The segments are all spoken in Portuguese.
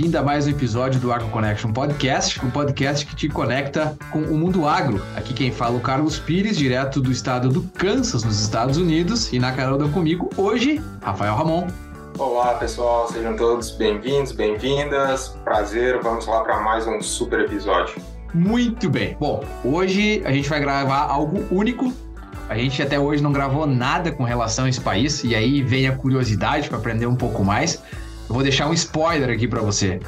muito bem-vinda a mais um episódio do Agro Connection Podcast, um podcast que te conecta com o mundo agro. Aqui quem fala é o Carlos Pires, direto do estado do Kansas, nos Estados Unidos, e na carona comigo hoje, Rafael Ramon. Olá, pessoal, sejam todos bem-vindos, bem-vindas. Prazer, vamos lá para mais um super episódio. Muito bem. Bom, hoje a gente vai gravar algo único a gente até hoje não gravou nada com relação a esse país, e aí vem a curiosidade para aprender um pouco mais. Eu vou deixar um spoiler aqui para você.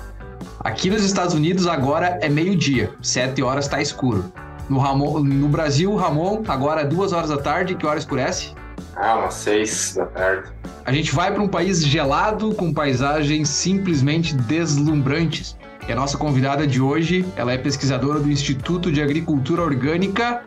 Aqui nos Estados Unidos agora é meio-dia, 7 horas está escuro. No, Ramon, no Brasil, Ramon, agora é 2 horas da tarde, que hora escurece? Ah, umas 6 da tarde. A gente vai para um país gelado com paisagens simplesmente deslumbrantes. E a nossa convidada de hoje, ela é pesquisadora do Instituto de Agricultura Orgânica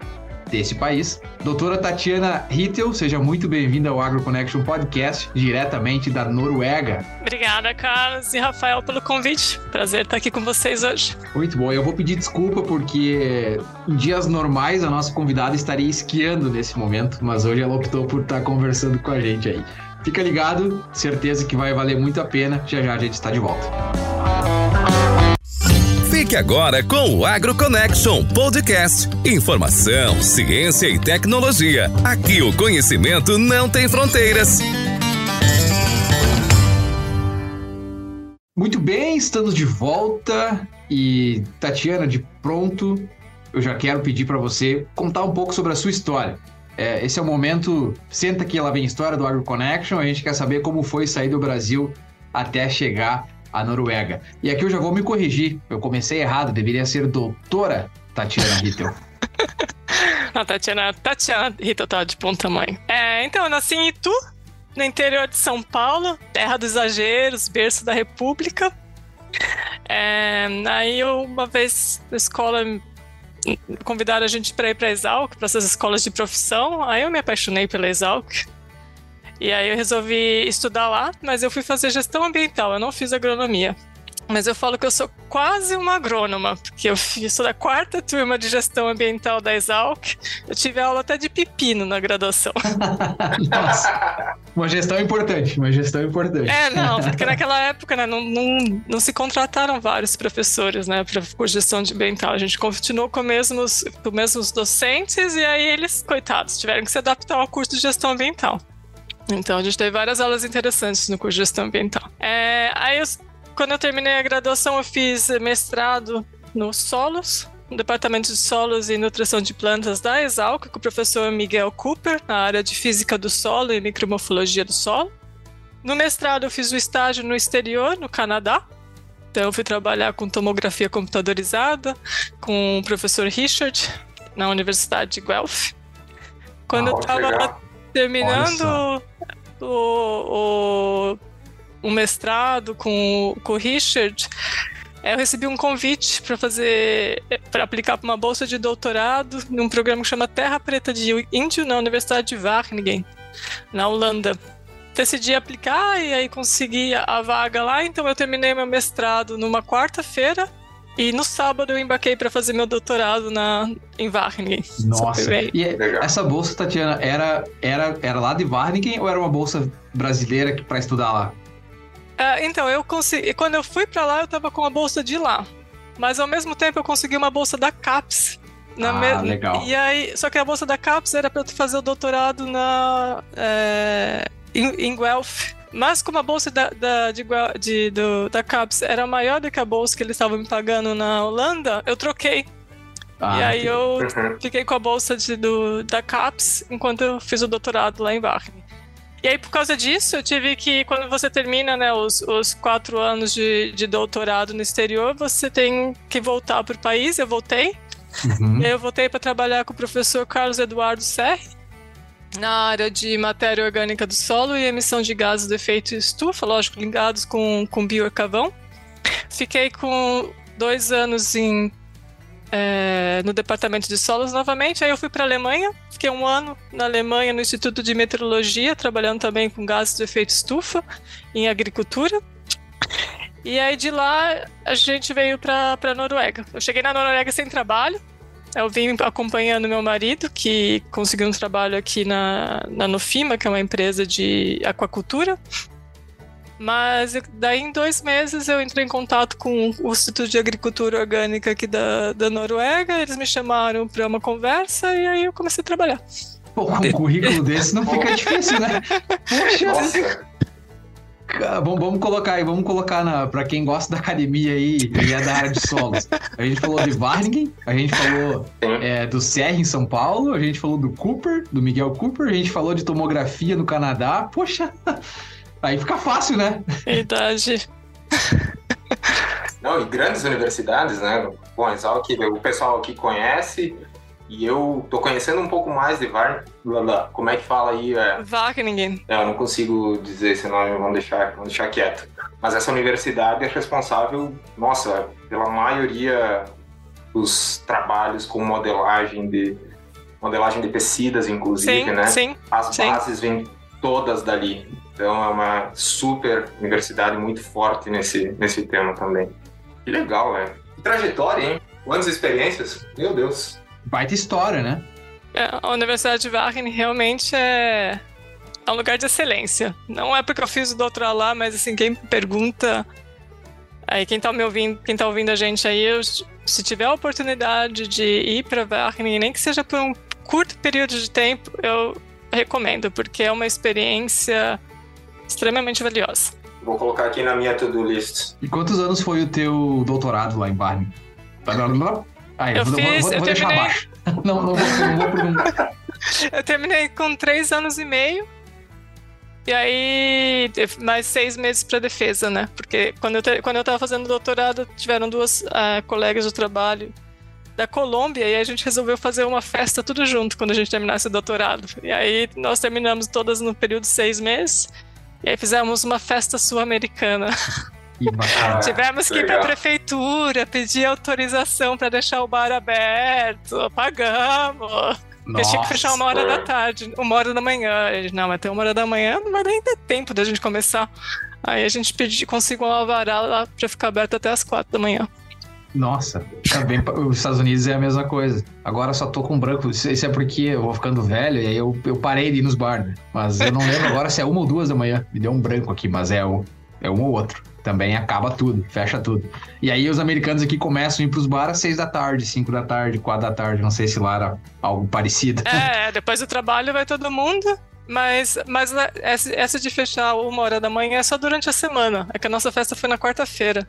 desse país. Doutora Tatiana Hittel, seja muito bem-vinda ao AgroConnection Podcast, diretamente da Noruega. Obrigada, Carlos e Rafael, pelo convite. Prazer estar aqui com vocês hoje. Muito bom. Eu vou pedir desculpa porque em dias normais a nossa convidada estaria esquiando nesse momento, mas hoje ela optou por estar conversando com a gente aí. Fica ligado, certeza que vai valer muito a pena. Já já a gente está de volta. Fique agora com o AgroConnection Podcast. Informação, ciência e tecnologia. Aqui o conhecimento não tem fronteiras. Muito bem, estamos de volta e Tatiana, de pronto, eu já quero pedir para você contar um pouco sobre a sua história. É, esse é o momento, senta que ela vem história do AgroConnection, a gente quer saber como foi sair do Brasil até chegar a Noruega. E aqui eu já vou me corrigir. Eu comecei errado, deveria ser doutora Tatiana Hittel. Não, Tatiana, Tatiana Hittel tá de bom tamanho. É, então, eu nasci em Itu, no interior de São Paulo, terra dos exageros, berço da República. É, aí eu, uma vez na escola convidaram a gente para ir para Exalc, para essas escolas de profissão. Aí eu me apaixonei pela Exalc. E aí eu resolvi estudar lá, mas eu fui fazer gestão ambiental, eu não fiz agronomia. Mas eu falo que eu sou quase uma agrônoma, porque eu sou da quarta turma de gestão ambiental da Exalc. Eu tive aula até de pepino na graduação. Nossa, uma gestão importante, uma gestão importante. É, não, porque naquela época né, não, não, não se contrataram vários professores né, para gestão ambiental. A gente continuou com, mesmos, com os mesmos docentes e aí eles, coitados, tiveram que se adaptar ao curso de gestão ambiental. Então a gente teve várias aulas interessantes no curso de gestão ambiental. É, aí eu, quando eu terminei a graduação, eu fiz mestrado no solos, no Departamento de Solos e Nutrição de Plantas da Exalc, com o professor Miguel Cooper, na área de Física do Solo e Micromorfologia do Solo. No mestrado, eu fiz o estágio no exterior, no Canadá. Então, eu fui trabalhar com tomografia computadorizada com o professor Richard, na Universidade de Guelph. Quando ah, eu estava terminando o, o, o, mestrado com, com o Richard, eu recebi um convite para fazer, para aplicar para uma bolsa de doutorado num programa que chama Terra Preta de Índio na Universidade de Wageningen, na Holanda. Decidi aplicar e aí consegui a vaga lá, então eu terminei meu mestrado numa quarta-feira e no sábado eu embarquei para fazer meu doutorado na, em Wageningen. Nossa, e é, essa bolsa, Tatiana, era, era, era lá de Wageningen ou era uma bolsa brasileira para estudar lá? Uh, então, eu consegui. Quando eu fui para lá, eu estava com a bolsa de lá. Mas ao mesmo tempo eu consegui uma bolsa da CAPES. Na ah, me... legal. E aí, só que a bolsa da CAPES era para eu fazer o doutorado na, é, em, em Guelph. Mas como a bolsa da, da, de, de, do, da CAPES era maior do que a bolsa que eles estavam me pagando na Holanda, eu troquei. Ah, e aí eu uhum. fiquei com a bolsa de, do, da CAPES enquanto eu fiz o doutorado lá em Wageningen. E aí, por causa disso, eu tive que, quando você termina né, os, os quatro anos de, de doutorado no exterior, você tem que voltar para o país. Eu voltei. Uhum. E aí eu voltei para trabalhar com o professor Carlos Eduardo Serri, na área de matéria orgânica do solo e emissão de gases do efeito estufa, lógico, ligados com, com biocarvão. Fiquei com dois anos em, é, no departamento de solos novamente, aí eu fui para a Alemanha, fiquei um ano na Alemanha no Instituto de Meteorologia, trabalhando também com gases do efeito estufa em agricultura. E aí de lá a gente veio para a Noruega. Eu cheguei na Noruega sem trabalho, eu vim acompanhando meu marido, que conseguiu um trabalho aqui na, na Nofima, que é uma empresa de aquacultura. Mas daí em dois meses eu entrei em contato com o Instituto de Agricultura Orgânica aqui da, da Noruega, eles me chamaram para uma conversa e aí eu comecei a trabalhar. Pô, um currículo desse não fica difícil, né? Poxa, Vamos, vamos colocar aí, vamos colocar na, pra quem gosta da academia aí e é da área de solos. A gente falou de Varningen, a gente falou é, do Serra em São Paulo, a gente falou do Cooper, do Miguel Cooper, a gente falou de tomografia no Canadá. Poxa, aí fica fácil, né? Verdade. Não, e grandes universidades, né? Bom, Exalc, o pessoal aqui conhece, e eu tô conhecendo um pouco mais de Var... Como é que fala aí? É... Wageningen. É, eu não consigo dizer esse nome, vamos deixar, vamos deixar quieto. Mas essa universidade é responsável, nossa, pela maioria dos trabalhos com modelagem de modelagem de tecidas, inclusive, Sim, né? sim. As sim. bases vêm todas dali. Então é uma super universidade muito forte nesse, nesse tema também. Que legal, né? Que trajetória, hein? Quantas experiências? Meu Deus. Baita história, né? É, a Universidade de Wageningen realmente é, é um lugar de excelência. Não é porque eu fiz o doutorado lá, mas assim, quem pergunta. Aí quem tá me ouvindo, quem tá ouvindo a gente aí, eu- se tiver a oportunidade de ir para Wageningen, nem que seja por um curto período de tempo, eu recomendo, porque é uma experiência extremamente valiosa. Vou colocar aqui na minha to-do list. E quantos anos foi o teu doutorado lá em Varningen? Aí, Eu vou, fiz, vou, eu vou terminei. abaixo. Não, não vou, não vou perguntar. Eu terminei com três anos e meio. E aí, mais seis meses para defesa, né? Porque quando eu, te- quando eu tava fazendo doutorado, tiveram duas ah, colegas de trabalho da Colômbia e a gente resolveu fazer uma festa tudo junto quando a gente terminasse o doutorado. E aí nós terminamos todas no período de seis meses. E aí fizemos uma festa sul-americana. Bacana. Tivemos que ir para a prefeitura, pedir autorização para deixar o bar aberto, pagamos. Porque tinha que fechar uma hora Nossa. da tarde, uma hora da manhã. Ele, não, mas até uma hora da manhã não vai nem ter tempo da gente começar. Aí a gente pediu, conseguiu um alvará lá pra ficar aberto até as quatro da manhã. Nossa, também pa- os Estados Unidos é a mesma coisa. Agora só tô com branco. Isso isso é porque eu vou ficando velho e aí eu, eu parei de ir nos bar, né? Mas eu não lembro agora se é uma ou duas da manhã. Me deu um branco aqui, mas é, o, é um ou outro. Também acaba tudo, fecha tudo. E aí os americanos aqui começam a ir pros bar às seis da tarde, cinco da tarde, quatro da tarde. Não sei se lá era algo parecido. É, depois do trabalho vai todo mundo. Mas, mas né, essa, de fechar uma hora da manhã é só durante a semana. É que a nossa festa foi na quarta-feira.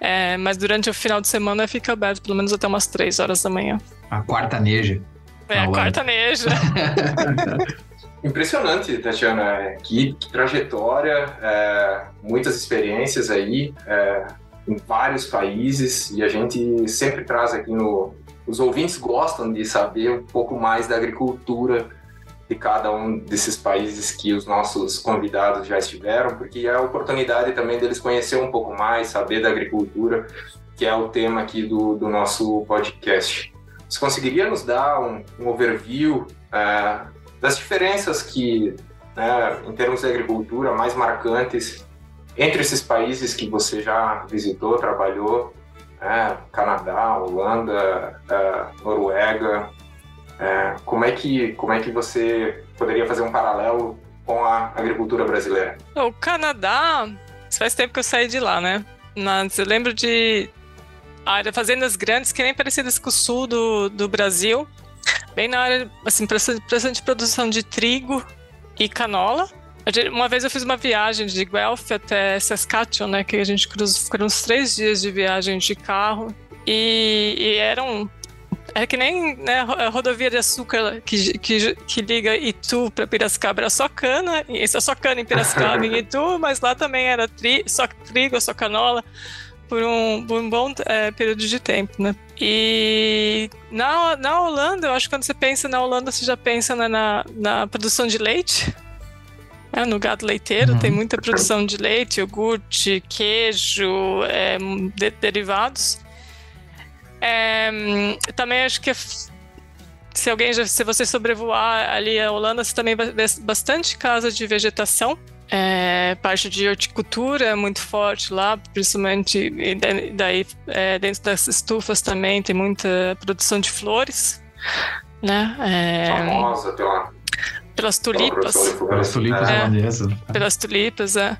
É, mas durante o final de semana fica aberto, pelo menos até umas três horas da manhã. A quartaneja. É, a Holanda. quartaneja. Impressionante, Tatiana. É, Que, que trajetória, é, muitas experiências aí é, em vários países e a gente sempre traz aqui no. Os ouvintes gostam de saber um pouco mais da agricultura de cada um desses países que os nossos convidados já estiveram, porque é a oportunidade também deles conhecer um pouco mais, saber da agricultura, que é o tema aqui do, do nosso podcast. Você conseguiria nos dar um, um overview é, das diferenças que, né, em termos de agricultura, mais marcantes entre esses países que você já visitou, trabalhou, né, Canadá, Holanda, é, Noruega, é, como é que como é que você poderia fazer um paralelo com a agricultura brasileira? O Canadá, faz tempo que eu saí de lá, né? Mas eu lembro de área, fazendas grandes que nem parecidas com o sul do, do Brasil. Bem na área, assim, bastante produção de trigo e canola. Uma vez eu fiz uma viagem de Guelph até Saskatchewan, né? Que a gente cruzou, foram uns três dias de viagem de carro. E, e eram. Era que nem né, a rodovia de açúcar que, que, que liga Itu para Piracicaba. Era só cana, isso é só cana em Piracicaba em Itu, mas lá também era tri, só trigo, só canola, por um, por um bom é, período de tempo, né? E na, na Holanda, eu acho que quando você pensa na Holanda, você já pensa na, na, na produção de leite. É, no gado leiteiro Uhum. tem muita produção de leite, iogurte, queijo, é, de- derivados. É, também acho que se alguém já, se você sobrevoar ali a Holanda, você também ver bastante casa de vegetação. É, parte de horticultura é muito forte lá, principalmente e da- daí é, dentro das estufas também tem muita produção de flores, né? É, Famosa pela, pelas tulipas de flores. As tulipas É. holandesas. pelas tulipas, é.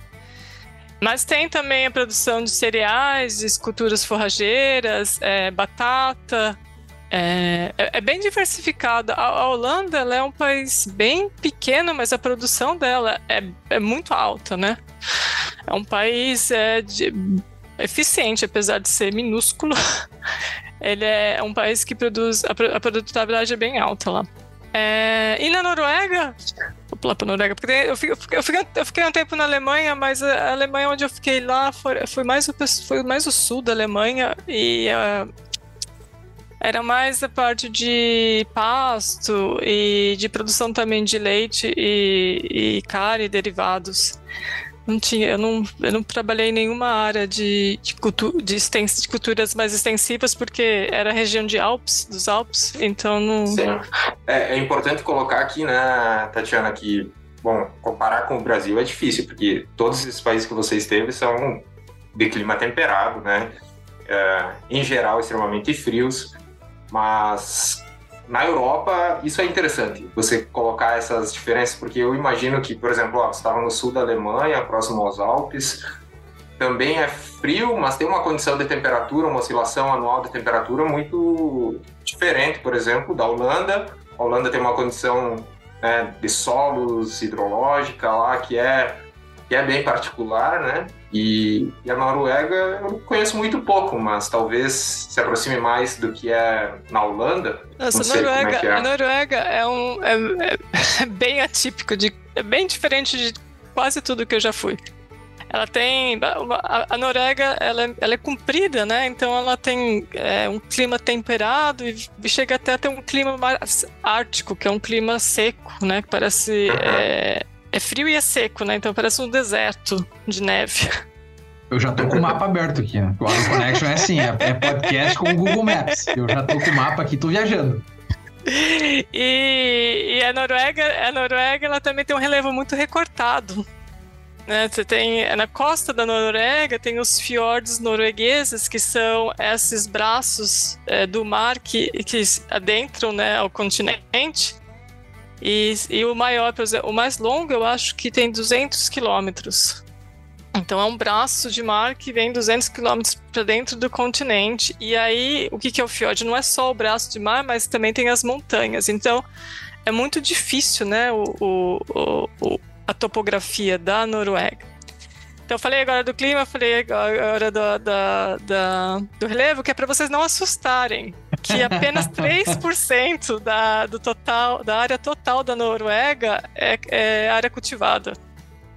Mas tem também a produção de cereais, de culturas forrageiras, é, batata. É, é, é bem diversificada. A, a Holanda é um país bem pequeno, mas a produção dela é, é muito alta, né? É um país é, de, eficiente, apesar de ser minúsculo. Ele é um país que produz. A, a produtividade é bem alta lá. É, e na Noruega, vou pular para Noruega, porque eu fiquei, eu, fiquei, eu fiquei um tempo na Alemanha, mas a Alemanha onde eu fiquei lá foi, foi, mais, o, foi mais o sul da Alemanha e uh, era mais a parte de pasto e de produção também de leite e, e carne e derivados. Não tinha, eu não, eu não trabalhei em nenhuma área de, de, cultu, de, extens, de culturas mais extensivas, porque era região de Alpes, dos Alpes, então não. Sim. É, é importante colocar aqui, né, Tatiana, que, bom, comparar com o Brasil é difícil, porque todos esses países que você esteve são de clima temperado, né? É, em geral, extremamente frios, mas na Europa, isso é interessante, você colocar essas diferenças, porque eu imagino que, por exemplo, ó, você estava no sul da Alemanha, próximo aos Alpes, também é frio, mas tem uma condição de temperatura, uma oscilação anual de temperatura muito diferente, por exemplo, da Holanda. A Holanda tem uma condição né, de solos hidrológica lá que é, que é bem particular, né? E, e, a Noruega eu conheço muito pouco, mas talvez se aproxime mais do que é na Holanda. Nossa, a Noruega, é é. a Noruega é, um, é, é, bem atípico, de, é bem diferente de quase tudo que eu já fui. Ela tem. A, Noruega ela é, ela é comprida, né? Então ela tem é, um clima temperado e chega até a ter um clima ártico, que é um clima seco, né? Que parece. Uhum é frio e é seco, né? Então parece um deserto de neve. Eu já tô com o mapa aberto aqui, né? O Auto Connection é assim, é, é podcast com o Google Maps. Eu já tô com o mapa aqui, tô viajando. E, e, a Noruega, a Noruega, ela também tem um relevo muito recortado. Né? Você tem na costa da Noruega tem os fiordes noruegueses, que são esses braços é, do mar que, que adentram né, ao continente. E, e o maior, o mais longo eu acho que tem 200 quilômetros. Então é um braço de mar que vem 200 quilômetros para dentro do continente. E aí, o que, que é o fiord? Não é só o braço de mar, mas também tem as montanhas. Então é muito difícil, né, o, o, o a topografia da Noruega. Então eu falei agora do clima, falei agora do, do relevo, que é para vocês não assustarem que apenas 3% da, do total, da área total da Noruega é, é área cultivada.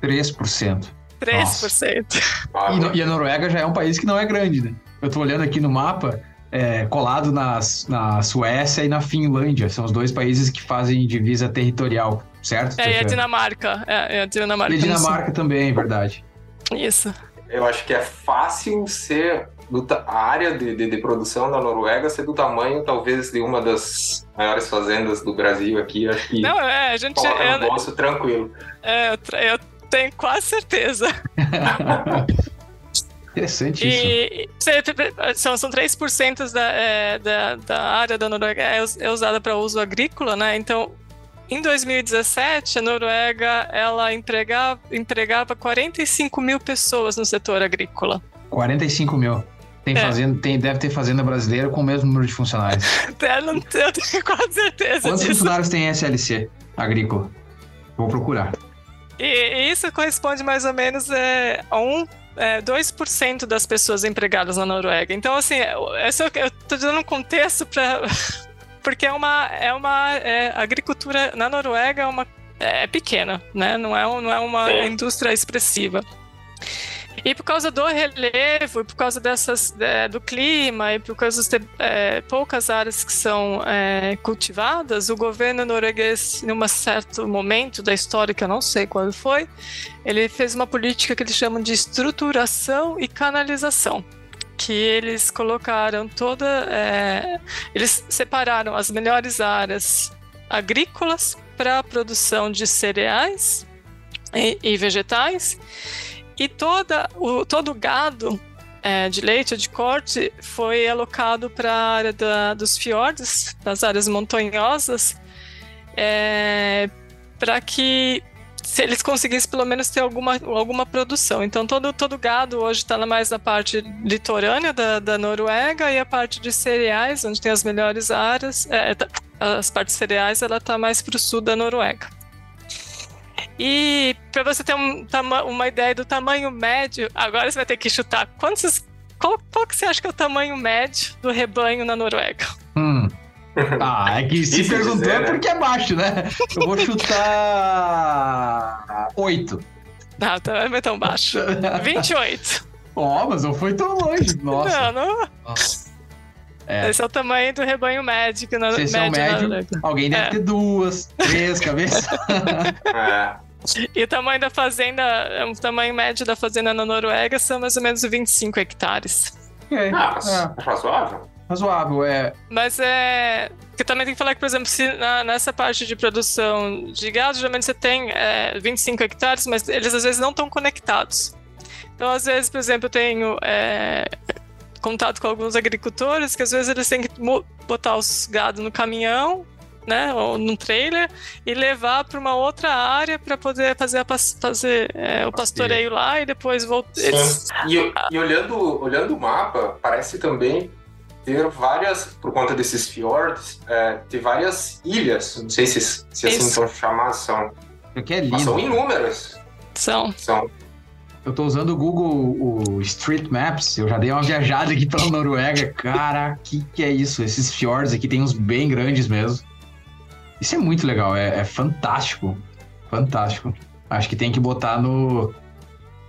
3%. 3%. E, e, a Noruega já é um país que não é grande, né? Eu tô olhando aqui no mapa, é, colado nas, na Suécia e na Finlândia. São os dois países que fazem divisa territorial, certo? É, e a Dinamarca. É, é a Dinamarca. E a Dinamarca também, verdade. Isso. Eu acho que é fácil ser do, a área de, de, de, produção da Noruega ser do tamanho, talvez, de uma das maiores fazendas do Brasil aqui. Acho que Não, é, a gente é no bolso tranquilo. É, eu tenho quase certeza. Interessante e, isso. São, são 3% da, é, da, da área da Noruega é, é usada para uso agrícola, né? Então, em 2017, a Noruega ela empregava, empregava 45 mil pessoas no setor agrícola. 45 mil. Tem, é. fazenda, tem, deve ter fazenda brasileira com o mesmo número de funcionários. eu, não, eu tenho quase certeza. Quantos disso. funcionários tem SLC agrícola? Vou procurar. E, e isso corresponde mais ou menos é, a um é, 2% das pessoas empregadas na Noruega. Então, assim, eu, eu tô dando um contexto para porque é uma, é uma é, agricultura na Noruega é uma é pequena, né? Não é, não é uma indústria expressiva. E por causa do relevo, por causa dessas, é, do clima e por causa de é, poucas áreas que são é, cultivadas, o governo norueguês, em um certo momento da história, que eu não sei quando foi, ele fez uma política que eles chamam de estruturação e canalização que eles colocaram toda. É, eles separaram as melhores áreas agrícolas para a produção de cereais e, e vegetais, e toda, o, todo o gado é, de leite de corte foi alocado para a área da, dos fiordes, das áreas montanhosas, é, para que se eles conseguissem pelo menos ter alguma, alguma produção. Então, todo, todo gado hoje está mais na parte litorânea da, da Noruega e a parte de cereais, onde tem as melhores áreas, é, tá, as partes cereais, ela está mais para o sul da Noruega. E para você ter um, uma ideia do tamanho médio, agora você vai ter que chutar quantos. Qual, qual que você acha que é o tamanho médio do rebanho na Noruega? Hum. Ah, é que se perguntou dizer, é né? porque é baixo, né? Eu vou chutar. 8. Não, não é tão baixo. 28. Ó, oh, mas não foi tão longe. Nossa. Não, não. Nossa. É. Esse é o tamanho do rebanho médico na Se esse é o médio, alguém deve é. ter duas, três cabeças. é. E o tamanho da fazenda, o tamanho médio da fazenda na Noruega são mais ou menos 25 hectares. É, ah, é. razoável razoável, é. Mas é. Porque também tem que falar que, por exemplo, se na, nessa parte de produção de gado, geralmente você tem é, 25 hectares, mas eles às vezes não estão conectados. Então, às vezes, por exemplo, eu tenho é, contato com alguns agricultores que às vezes eles têm que botar os gado no caminhão né, ou num trailer e levar para uma outra área para poder fazer, a, fazer é, o pastoreio lá e depois voltar. E, e, olhando, olhando o mapa, parece também ter várias, por conta desses fiordes, é, ter várias ilhas, não sei se, se assim são chamadas, são. Porque é lindo. são inúmeras. São. São. Eu tô usando o Google o Street Maps, eu já dei uma viajada aqui pela Noruega. Cara, que que é isso? Esses fiordes aqui tem uns bem grandes mesmo. Isso é muito legal, é, é fantástico. Fantástico. Acho que tem que botar no,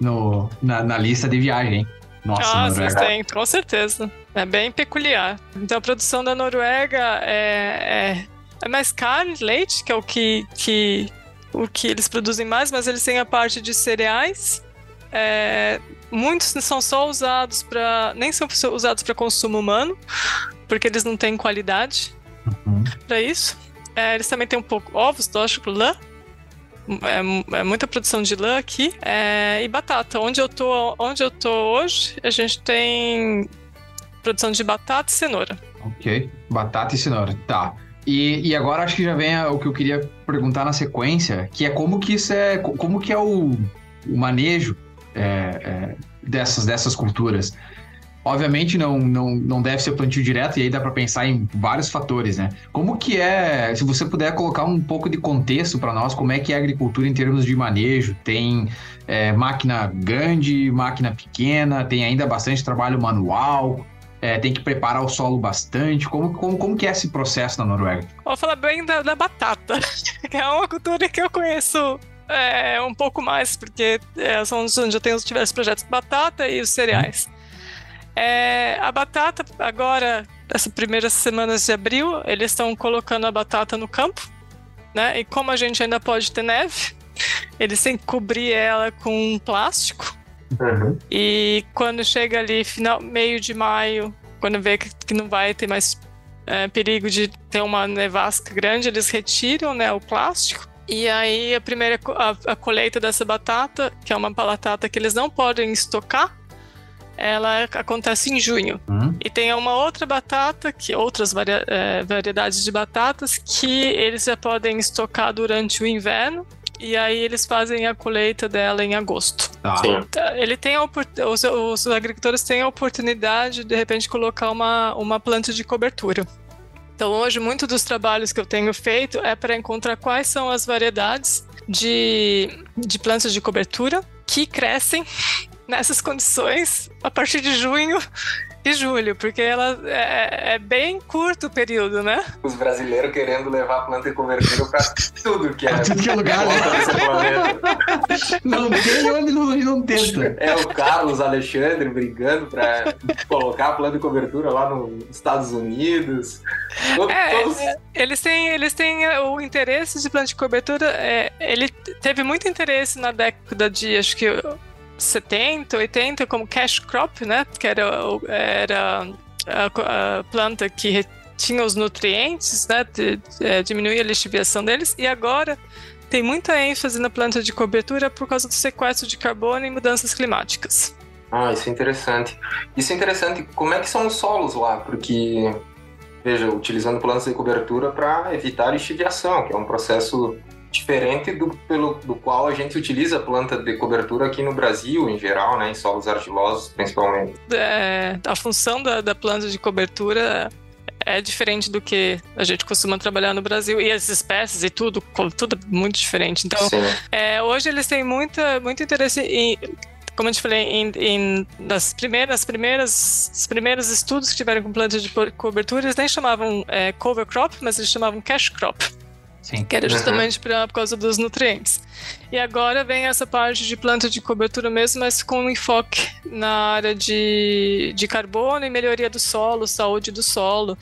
no na, na lista de viagem, hein? Nossa, ah, vocês têm, com certeza. É bem peculiar. Então a produção da Noruega é, é, é mais carne, leite, que é o que, que, o que eles produzem mais, mas eles têm a parte de cereais. É, muitos são só usados para. nem são usados para consumo humano, porque eles não têm qualidade uhum. para isso. É, eles também têm um pouco ovos, lógico, lã, é, é, muita produção de lã aqui é, e batata. Onde eu tô, onde eu tô hoje, a gente tem produção de batata e cenoura. Ok, batata e cenoura, tá. E, e agora acho que já vem o que eu queria perguntar na sequência, que é como que isso é, como que é o, o manejo é, é dessas, dessas culturas. Obviamente não, não, não deve ser plantio direto, e aí dá para pensar em vários fatores, né? Como que é, se você puder colocar um pouco de contexto para nós, como é que é a agricultura em termos de manejo? Tem é, máquina grande, máquina pequena, tem ainda bastante trabalho manual, é, tem que preparar o solo bastante. Como, como, como que é esse processo na Noruega? Vou falar bem da, da batata, que é uma cultura que eu conheço é, um pouco mais, porque é, são onde eu tenho tivesse projetos de batata e os cereais. É, a batata, agora, essas primeiras semanas de abril, eles estão colocando a batata no campo, né? E como a gente ainda pode ter neve, eles têm que cobrir ela com plástico. Uhum. E quando chega ali, final, meio de maio, quando vê que, que não vai ter mais é, perigo de ter uma nevasca grande, eles retiram né, o plástico. E aí a primeira a, a colheita dessa batata, que é uma batata que eles não podem estocar, ela acontece em junho. Uhum. E tem uma outra batata, que outras varia, é, variedades de batatas, que eles já podem estocar durante o inverno. E aí eles fazem a colheita dela em agosto. Ah. Ele tem a, os, os agricultores têm a oportunidade de, de repente colocar uma, uma planta de cobertura. Então hoje muitos dos trabalhos que eu tenho feito é para encontrar quais são as variedades de, de plantas de cobertura que crescem nessas condições a partir de junho e julho, porque ela é, é, bem curto o período, né? Os brasileiros querendo levar a planta de cobertura para tudo que é, tudo que é lugar, né? Não tem onde não, não tenta. É o Carlos Alexandre brigando para colocar a planta de cobertura lá nos Estados Unidos. é, todos... É, eles têm, eles têm o interesse de planta de cobertura. É, ele teve muito interesse na década de acho que 70, 80 como cash crop, né? Que era, era a, a planta que tinha os nutrientes, né? De, de, é, diminuir a lixiviação deles. E agora tem muita ênfase na planta de cobertura por causa do sequestro de carbono e mudanças climáticas. Ah, isso é interessante. Isso é interessante. Como é que são os solos lá? Porque, veja, utilizando plantas de cobertura para evitar lixiviação, que é um processo diferente do pelo do qual a gente utiliza a planta de cobertura aqui no Brasil, em geral, né, em solos argilosos, principalmente. É, a função da, da planta de cobertura é diferente do que a gente costuma trabalhar no Brasil e as espécies e tudo, tudo muito diferente. Então, é, hoje eles têm muita, muito interesse em como eu te falei, em, em, nas primeiras, primeiras, os primeiros estudos que tiveram com plantas de cobertura, eles nem chamavam é, cover crop, mas eles chamavam cash crop. Sim. Que era justamente uhum. pra, por causa dos nutrientes. E agora vem essa parte de planta de cobertura mesmo, mas com um enfoque na área de, de carbono e melhoria do solo, saúde do solo.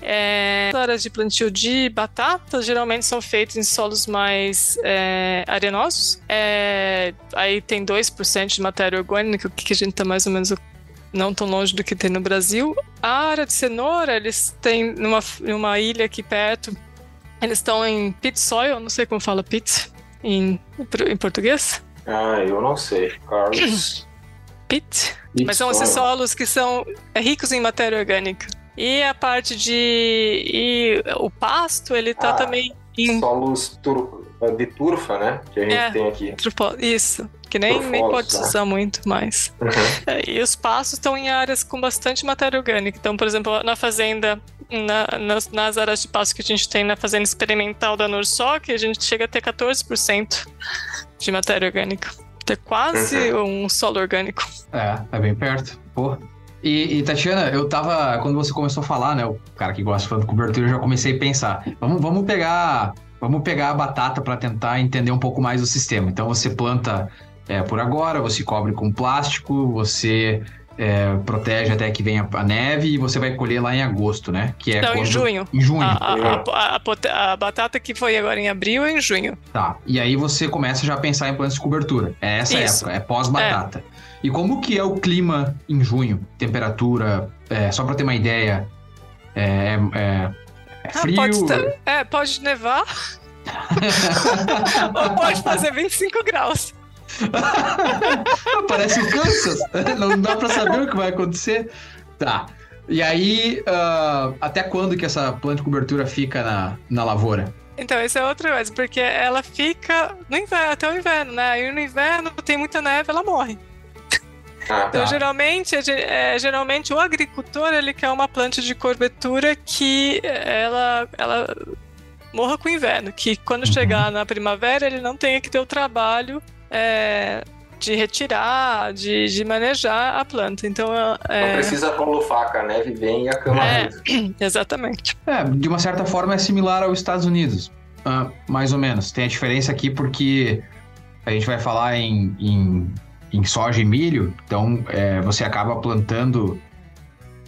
É, as áreas de plantio de batata geralmente são feitas em solos mais é, arenosos. É, aí tem 2% de matéria orgânica, que a gente está mais ou menos não tão longe do que tem no Brasil. A área de cenoura, eles têm numa, numa ilha aqui perto, eles estão em pit soil, não sei como fala pit em, em português. Ah, eu não sei, Carlos. pit? Mas são esses solos que são ricos em matéria orgânica. E a parte de. E o pasto, ele tá ah, também em. Solos tur... de turfa, né? Que a gente é, tem aqui. Isso. Que nem, nem pode né? usar muito mais. Uhum. É, e os pastos estão em áreas com bastante matéria orgânica. Então, por exemplo, na fazenda na, nas, nas, áreas de pasto que a gente tem na fazenda experimental da Nursoc, a gente chega a ter 14% de matéria orgânica. Ter quase uhum. um solo orgânico. É, é bem perto. Porra. E, e, Tatiana, eu tava. Quando você começou a falar, né? O cara que gosta de cobertura, eu já comecei a pensar. Vamos, vamos pegar. Vamos pegar a batata para tentar entender um pouco mais o sistema. Então você planta é, por agora, você cobre com plástico, você é, protege até que venha a neve e você vai colher lá em agosto, né? Que é Não, quando... em junho. Em junho. A, a, a, a, batata que foi agora em abril é em junho. Tá. E aí você começa já a pensar em plantas de cobertura. É essa Isso. época, é pós-batata. É. E como que é o clima em junho? Temperatura, é, só para ter uma ideia, é, é, é frio? Ah, pode ter, é, pode nevar. Ou pode fazer 25 graus. Parece o Kansas. Não dá para saber o que vai acontecer. Tá. E aí, uh, até quando que essa planta de cobertura fica na, na lavoura? Então, isso é outra coisa, porque ela fica no inverno, até o inverno, né? E no inverno tem muita neve, ela morre. Ah, então, tá. geralmente, é, geralmente o agricultor ele quer uma planta de cobertura que ela, ela morra com o inverno, que quando uhum. chegar na primavera ele não tenha que ter o trabalho é, de retirar, de, de, manejar a planta. Então, é... Não precisa rolo faca, a neve vem e a cama é, Exatamente. É, de uma certa forma é similar aos Estados Unidos, uh, mais ou menos. Tem a diferença aqui porque a gente vai falar em, em, em soja e milho, então é, você acaba plantando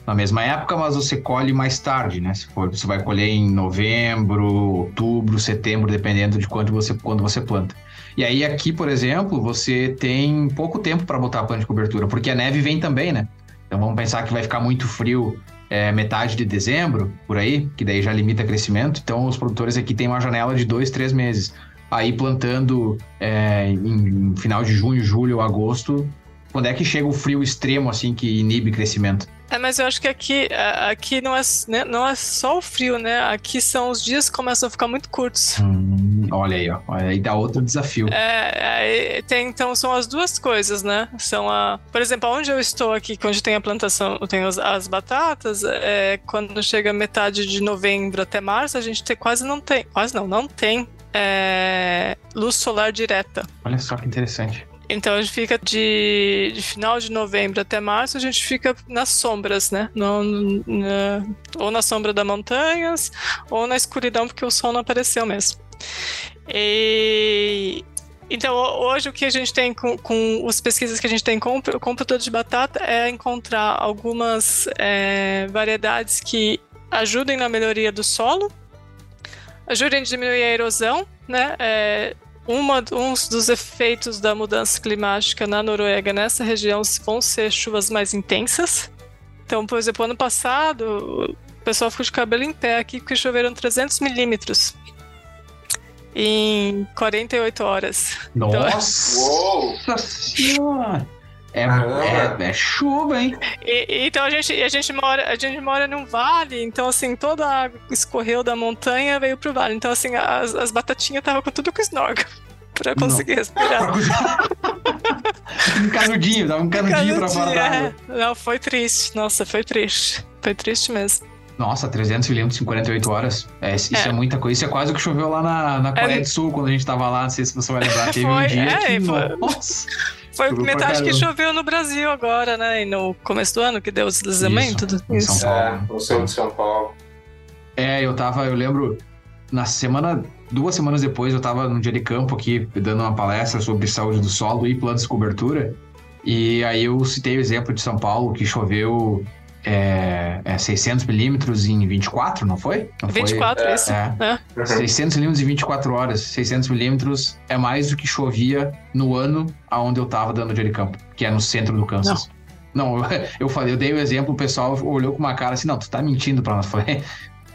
na mesma época, mas você colhe mais tarde, né? Se for, você vai colher em novembro, outubro, setembro, dependendo de quando você, quando você planta. E aí aqui, por exemplo, você tem pouco tempo para botar a planta de cobertura, porque a neve vem também, né? Então vamos pensar que vai ficar muito frio é, metade de dezembro, por aí, que daí já limita crescimento. Então os produtores aqui têm uma janela de dois, três meses. Aí plantando é, em, em final de junho, julho, agosto, quando é que chega o frio extremo, assim, que inibe crescimento? É, mas eu acho que aqui, aqui não, é, né, não é só o frio, né? Aqui são os dias que começam a ficar muito curtos. Hum, olha aí, ó. Aí dá outro desafio. É, é, tem, então são as duas coisas, né? São a. Por exemplo, onde eu estou aqui, onde tem a plantação, tem as, as batatas, é, quando chega metade de novembro até março, a gente tem, quase não tem. Quase não, não tem é, luz solar direta. Olha só que interessante. Então a gente fica de, de, final de novembro até março, a gente fica nas sombras, né? No, ou na sombra das montanhas, ou na escuridão, porque o sol não apareceu mesmo. E, então, hoje o que a gente tem com, com as pesquisas que a gente tem com, o produto de batata é encontrar algumas é, variedades que ajudem na melhoria do solo, ajudem a diminuir a erosão, né? É, uma, um dos efeitos da mudança climática na Noruega nessa região vão ser chuvas mais intensas. Então, por exemplo, ano passado, o pessoal ficou de cabelo em pé aqui porque choveram 300 milímetros em 48 horas. Nossa! Então, Senhora! É, é, é, chuva, hein? E, então a gente, a gente mora, a gente mora num vale, então assim, toda a água escorreu da montanha veio pro vale. Então, assim, as, as batatinhas estavam com tudo com snorkel pra conseguir Não. respirar. um canudinho, dava um canudinho, canudinho pra fora da água. É. Não, foi triste. Nossa, foi triste. Foi triste mesmo. Nossa, 300 milímetros em 48 horas. É, isso é. é. muita coisa. Isso é quase o que choveu lá na, na Coreia é. do Sul, quando a gente tava lá. Não sei se você vai lembrar. Teve foi, um dia é, que, foi. Nossa, foi metade que choveu no Brasil agora, né? E no começo do ano que deu o deslizamento. Isso, em São Paulo. É, no sul de São Paulo. É, eu tava, eu lembro, na semana, duas semanas depois, eu tava num dia de campo aqui, dando uma palestra sobre saúde do solo e planos de cobertura. E aí eu citei o exemplo de São Paulo, que choveu é, é 600 milímetros em 24, não foi? Não 24, foi? isso. É. é. 600 milímetros em 24 horas. 600 milímetros é mais do que chovia no ano aonde eu tava dando dia de campo, que é no centro do Kansas. Não, não eu, eu falei, eu dei o exemplo, o pessoal olhou com uma cara assim, não, tu tá mentindo pra nós. Eu falei,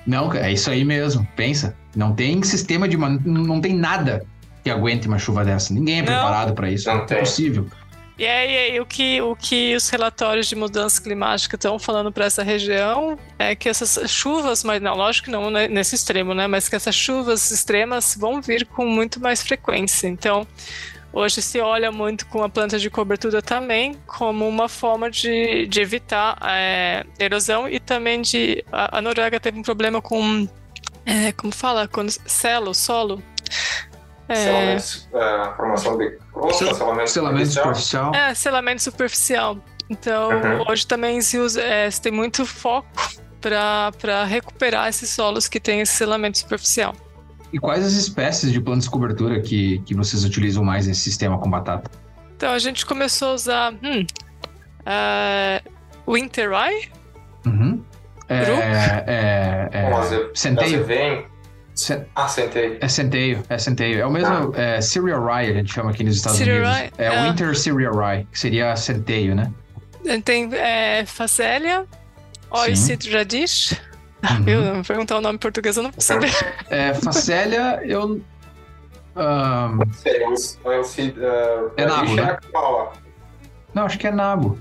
não, é isso aí mesmo, pensa. Não tem sistema de... Não tem nada que aguente uma chuva dessa. Ninguém é preparado para isso. Não é tem. E aí, o que, o que os relatórios de mudança climática estão falando para essa região é que essas chuvas, mas não, lógico que não nesse extremo, né? Mas que essas chuvas extremas vão vir com muito mais frequência. Então, hoje se olha muito com a planta de cobertura também como uma forma de, de evitar é, erosão e também de. A, a Noruega teve um problema com. É, como fala? Quando selo, solo. É... Selamentos, uh, formação de crosta, selamento, selamento superficial. É, selamento superficial. Então, uhum. hoje também se, usa, é, se tem muito foco para recuperar esses solos que têm esse selamento superficial. E quais as espécies de plantas de cobertura que, que vocês utilizam mais nesse sistema com batata? Então, a gente começou a usar hum, uh, Winter Rye. Uhum. É, é, é, é, centeio. Ah, centeio. É centeio, é centeio. É o mesmo ah. é, Cereal Rye, a gente chama aqui nos Estados Cereal Unidos. Rye? É ah. Winter Cereal Rye, que seria centeio, né? Tem é, Facélia, Oilseed Radish. Uhum. Eu não perguntar o nome em português, eu não vou saber. É, Facélia, eu. Um... Oilseed uh, é nabo, né? É não, acho que é nabo.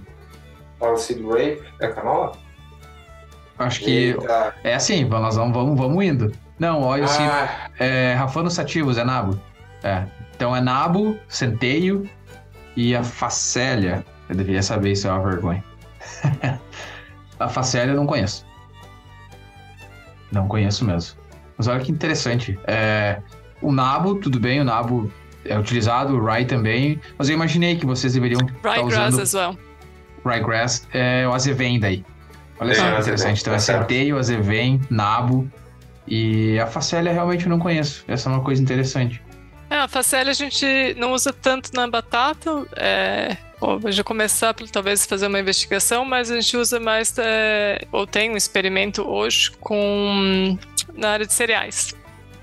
Oilseed Rape é canola? Acho que. Eita. É assim, nós vamos, vamos, vamos indo. Não, óleo ah. é Rafano sativos, é nabo. É. Então é nabo, centeio e a facélia. Eu deveria saber isso, é uma vergonha. a facélia eu não conheço. Não conheço mesmo. Mas olha que interessante. É, o nabo, tudo bem, o nabo é utilizado, o rye também. Mas eu imaginei que vocês deveriam estar usando... as well. Ryegrass, é o azevém daí. Olha é, só que interessante. Então é centeio, azevém, nabo e a facélia realmente eu não conheço. Essa é uma coisa interessante. É, a facélia a gente não usa tanto na batata. É, já começar por talvez fazer uma investigação, mas a gente usa mais, é, ou tem um experimento hoje com na área de cereais.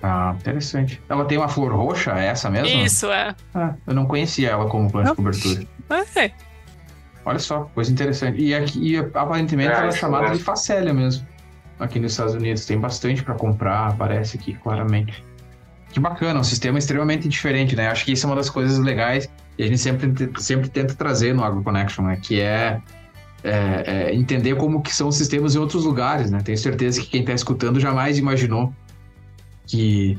Ah, interessante. Ela tem uma flor roxa, é essa mesmo? Isso, é. Ah, eu não conhecia ela como planta de cobertura. É. Olha só, coisa interessante. E aqui, e, aparentemente, é, ela é chamada é. de facélia mesmo aqui nos Estados Unidos. Tem bastante para comprar, aparece aqui claramente. Que bacana, um sistema extremamente diferente, né? Acho que isso é uma das coisas legais e a gente sempre, sempre tenta trazer no AgroConnection, né? Que é, é, é, entender como que são os sistemas em outros lugares, né? Tenho certeza que quem está escutando jamais imaginou que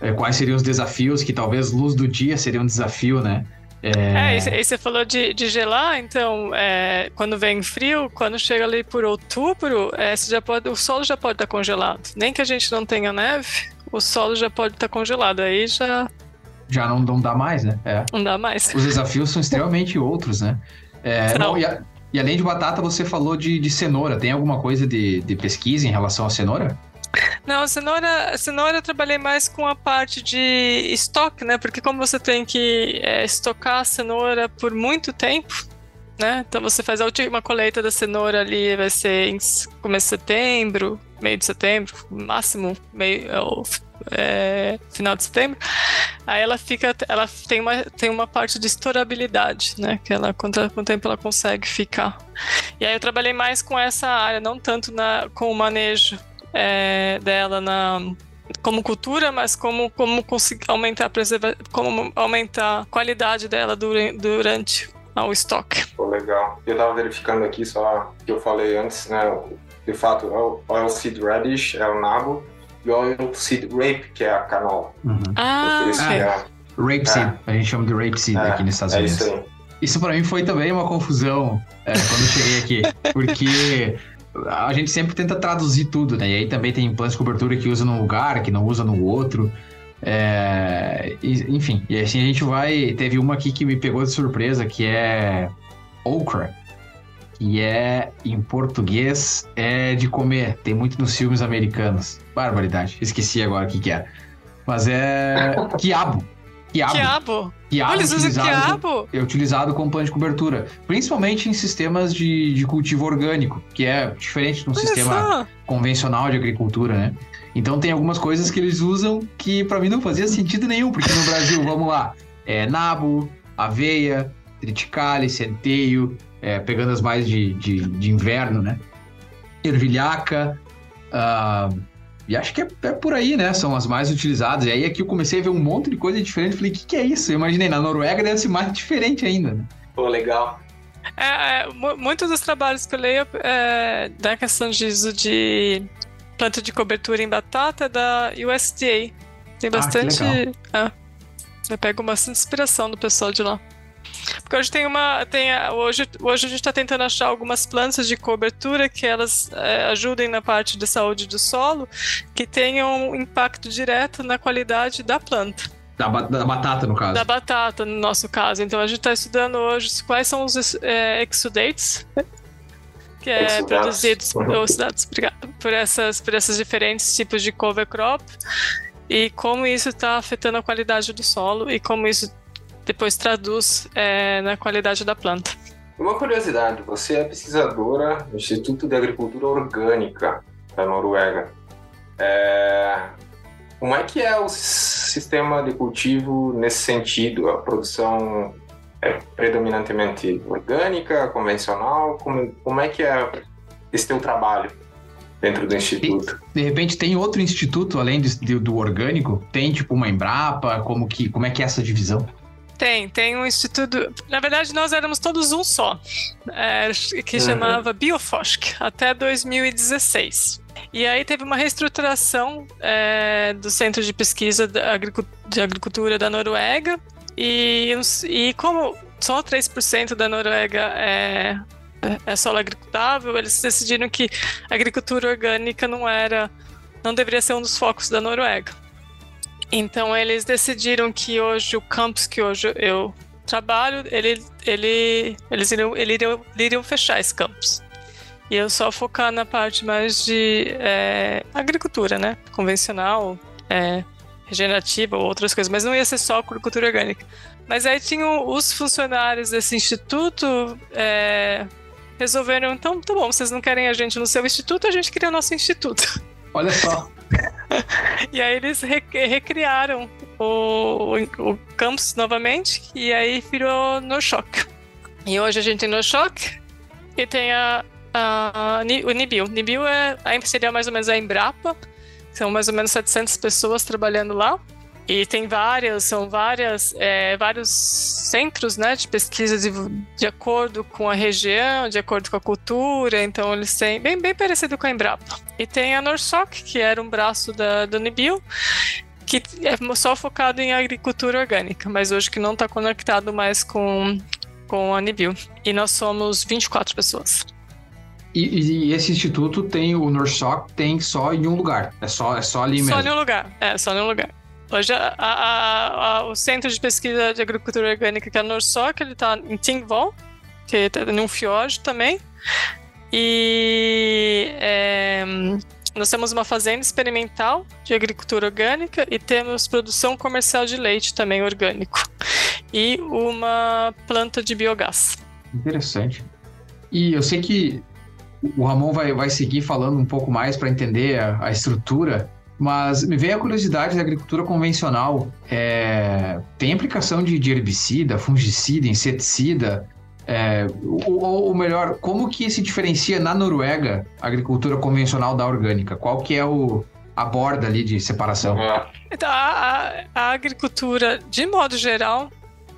é, quais seriam os desafios, que talvez luz do dia seria um desafio, né? É, é e você falou de, de gelar, então, é, quando vem frio, quando chega ali por outubro, é, já pode, o solo já pode estar tá congelado. Nem que a gente não tenha neve, o solo já pode estar tá congelado. Aí já. Já não, não dá mais, né? É. Não dá mais. Os desafios são extremamente outros, né? É, não. e, a, e, além de batata, você falou de, de cenoura. Tem alguma coisa de, de pesquisa em relação à cenoura? Não, cenoura, cenoura eu trabalhei mais com a parte de estoque, né? Porque como você tem que é, estocar a cenoura por muito tempo, né? Então você faz a última colheita da cenoura ali, vai ser em começo de setembro, meio de setembro, máximo meio é, final de setembro. Aí ela fica, ela tem uma, tem uma parte de estourabilidade, né? Que ela quanto, quanto tempo ela consegue ficar. E aí eu trabalhei mais com essa área, não tanto na, com o manejo é, dela na como cultura, mas como como conseguir aumentar a preserva, como aumentar a qualidade dela durante, durante ao estoque. Pô, legal. Eu estava verificando aqui só que eu falei antes, né? De fato, o oilseed radish é o nabo e o oilseed rape, que é a canola. Uhum. Ah, okay. é... Rapeseed, é. a gente chama de rapeseed é, aqui nos Estados é Unidos. Isso, aí. isso para mim foi também uma confusão é, quando eu cheguei aqui, porque a gente sempre tenta traduzir tudo, né? E aí também tem planos de cobertura que usa num lugar, que não usa no outro. É, enfim, e assim a gente vai. Teve uma aqui que me pegou de surpresa, que é Okra, que é em português é de comer. Tem muito nos filmes americanos. Barbaridade, esqueci agora o que, que é. Mas é quiabo. Quiabo. Quiabo. quiabo Eles usam quiabo? É utilizado como plano de cobertura. Principalmente em sistemas de, de cultivo orgânico, que é diferente de um Olha sistema só. convencional de agricultura, né? Então tem algumas coisas que eles usam que para mim não fazia sentido nenhum, porque no Brasil, vamos lá, é nabo, aveia, triticale, centeio, é, pegando as mais de, de, de inverno, né? Ervilhaca, uh, e acho que é, é, por aí, né? São as mais utilizadas. E aí aqui eu comecei a ver um monte de coisa diferente. Falei, o que, que é isso? Eu imaginei, na Noruega deve ser mais diferente ainda, né? Pô, legal. É, é, muitos dos trabalhos que eu leio é, da questão de uso de planta de cobertura em batata da USDA. Tem ah, bastante. Ah, eu pego bastante inspiração do pessoal de lá. Porque hoje tem uma. Tem a, hoje, hoje a gente está tentando achar algumas plantas de cobertura que elas é, ajudem na parte de saúde do solo, que tenham um impacto direto na qualidade da planta. Da, da, batata, no caso. Da batata, no nosso caso. Então a gente está estudando hoje quais são os é, exudates que é produzidos uhum. por, essas, por esses diferentes tipos de cover crop e como isso está afetando a qualidade do solo e como isso depois traduz é, na qualidade da planta. Uma curiosidade, você é pesquisadora do Instituto de Agricultura Orgânica da Noruega. É... Como é que é o sistema de cultivo nesse sentido? A produção é predominantemente orgânica, convencional? Como, como é que é esse teu trabalho dentro do instituto? De, de repente tem outro instituto além de, de, do orgânico? Tem tipo uma Embrapa? Como, que, como é que é essa divisão? Tem, tem um instituto. Na verdade, nós éramos todos um só, é, que uhum. chamava Biofosk, até 2016. E aí teve uma reestruturação é, do Centro de Pesquisa de Agricultura da Noruega. E, e como só 3% da Noruega é, é solo agricultável, eles decidiram que a agricultura orgânica não era, não deveria ser um dos focos da Noruega. Então eles decidiram que hoje o campus que hoje eu trabalho, ele, ele, eles iriam, ele iriam, iriam fechar esse campus. E eu só focar na parte mais de é, agricultura, né? Convencional, é, regenerativa ou outras coisas, mas não ia ser só agricultura orgânica. Mas aí tinham os funcionários desse instituto é, resolveram, então, tá bom, vocês não querem a gente no seu instituto, a gente cria o nosso instituto. Olha só. e aí eles recriaram o, o, campus novamente e aí virou no Shock. E hoje a gente tem no Shock e tem a, a, o Nibil. Nibil é, seria mais ou menos a Embrapa, são mais ou menos 700 pessoas trabalhando lá. E tem várias, são várias, é, vários centros né, de pesquisa de, de acordo com a região, de acordo com a cultura, então eles têm, bem, bem parecido com a Embrapa. E tem a Norsoc, que era um braço da, da Unibil, que é só focado em agricultura orgânica, mas hoje que não está conectado mais com, com a Unibil. E nós somos 24 pessoas. E, e, esse instituto tem o Norsoc tem só em um lugar. É só, é só ali mesmo. Só em um lugar. É, só em um lugar. Hoje, a, a, a, o Centro de Pesquisa de Agricultura Orgânica, que é a Norsoc, ele está em Tingvoll, que está num fiord também. E é, nós temos uma fazenda experimental de agricultura orgânica e temos produção comercial de leite também orgânico. E uma planta de biogás. Interessante. E eu sei que o Ramon vai, vai seguir falando um pouco mais para entender a, a estrutura mas me veio a curiosidade da agricultura convencional. É, tem aplicação de, de, herbicida, fungicida, inseticida? É, ou, ou, melhor, como que se diferencia na Noruega a agricultura convencional da orgânica? Qual que é o, a borda ali de separação? Então, a, a, agricultura, de modo geral,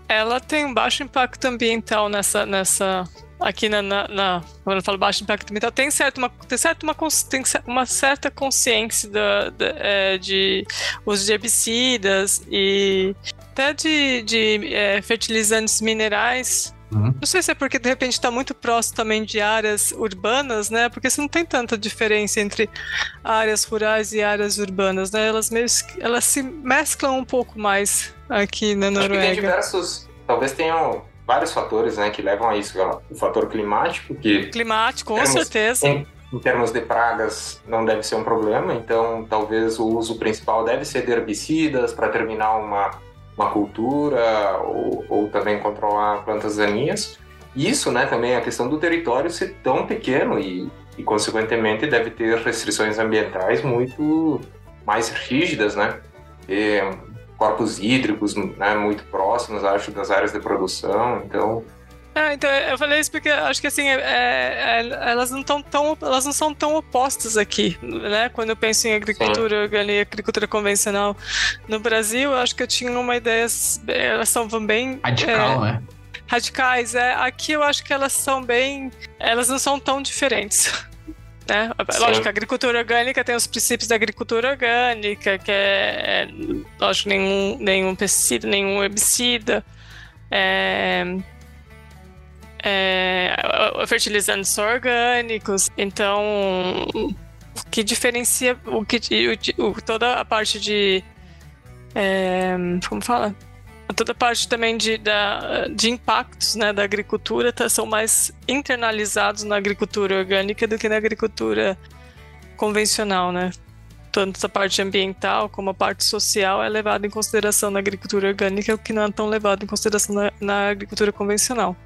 ela tem um baixo impacto ambiental nessa, nessa aqui na, na, na, quando eu falo baixo impacto ambiental, tem, certo uma, tem, certo uma, tem uma certa consciência da, da, é, de uso de herbicidas e até de, de é, fertilizantes minerais. Uhum. Não sei se é porque de repente está muito próximo também de áreas urbanas, né? Porque você não tem tanta diferença entre áreas rurais e áreas urbanas, né? Elas, meio, elas se mesclam um pouco mais aqui na Noruega. Acho que tem diversos, talvez tenham vários fatores né, que levam a isso. O fator climático, que. Climático, com termos, certeza. Em, em, termos de pragas, não deve ser um problema, então talvez o uso principal deve ser de herbicidas para terminar uma, uma cultura ou, ou também controlar plantas daninhas. Isso, né, também a questão do território ser tão pequeno e, e consequentemente, deve ter restrições ambientais muito mais rígidas, né? E, corpos hídricos né, muito próximos, acho, das áreas de produção, então... É, então eu falei isso porque acho que assim é, é, elas não estão tão elas não são tão opostas aqui, né? Quando eu penso em agricultura orgânica, agricultura convencional no Brasil, eu acho que eu tinha uma ideia elas são bem radical, é, né? Radicais, é. Aqui eu acho que elas são bem, elas não são tão diferentes. Né? Lógico, a agricultura orgânica tem os princípios da agricultura orgânica, que é, é lógico, nenhum, nenhum pesticida, nenhum herbicida, é, é, fertilizantes orgânicos. Então, o que diferencia o que, o, toda a parte de. É, como fala? Toda a parte também de, da, de impactos né, da agricultura tá, são mais internalizados na agricultura orgânica do que na agricultura convencional, né? Tanto a parte ambiental como a parte social é levada em consideração na agricultura orgânica, o que não é tão levado em consideração na, na agricultura convencional.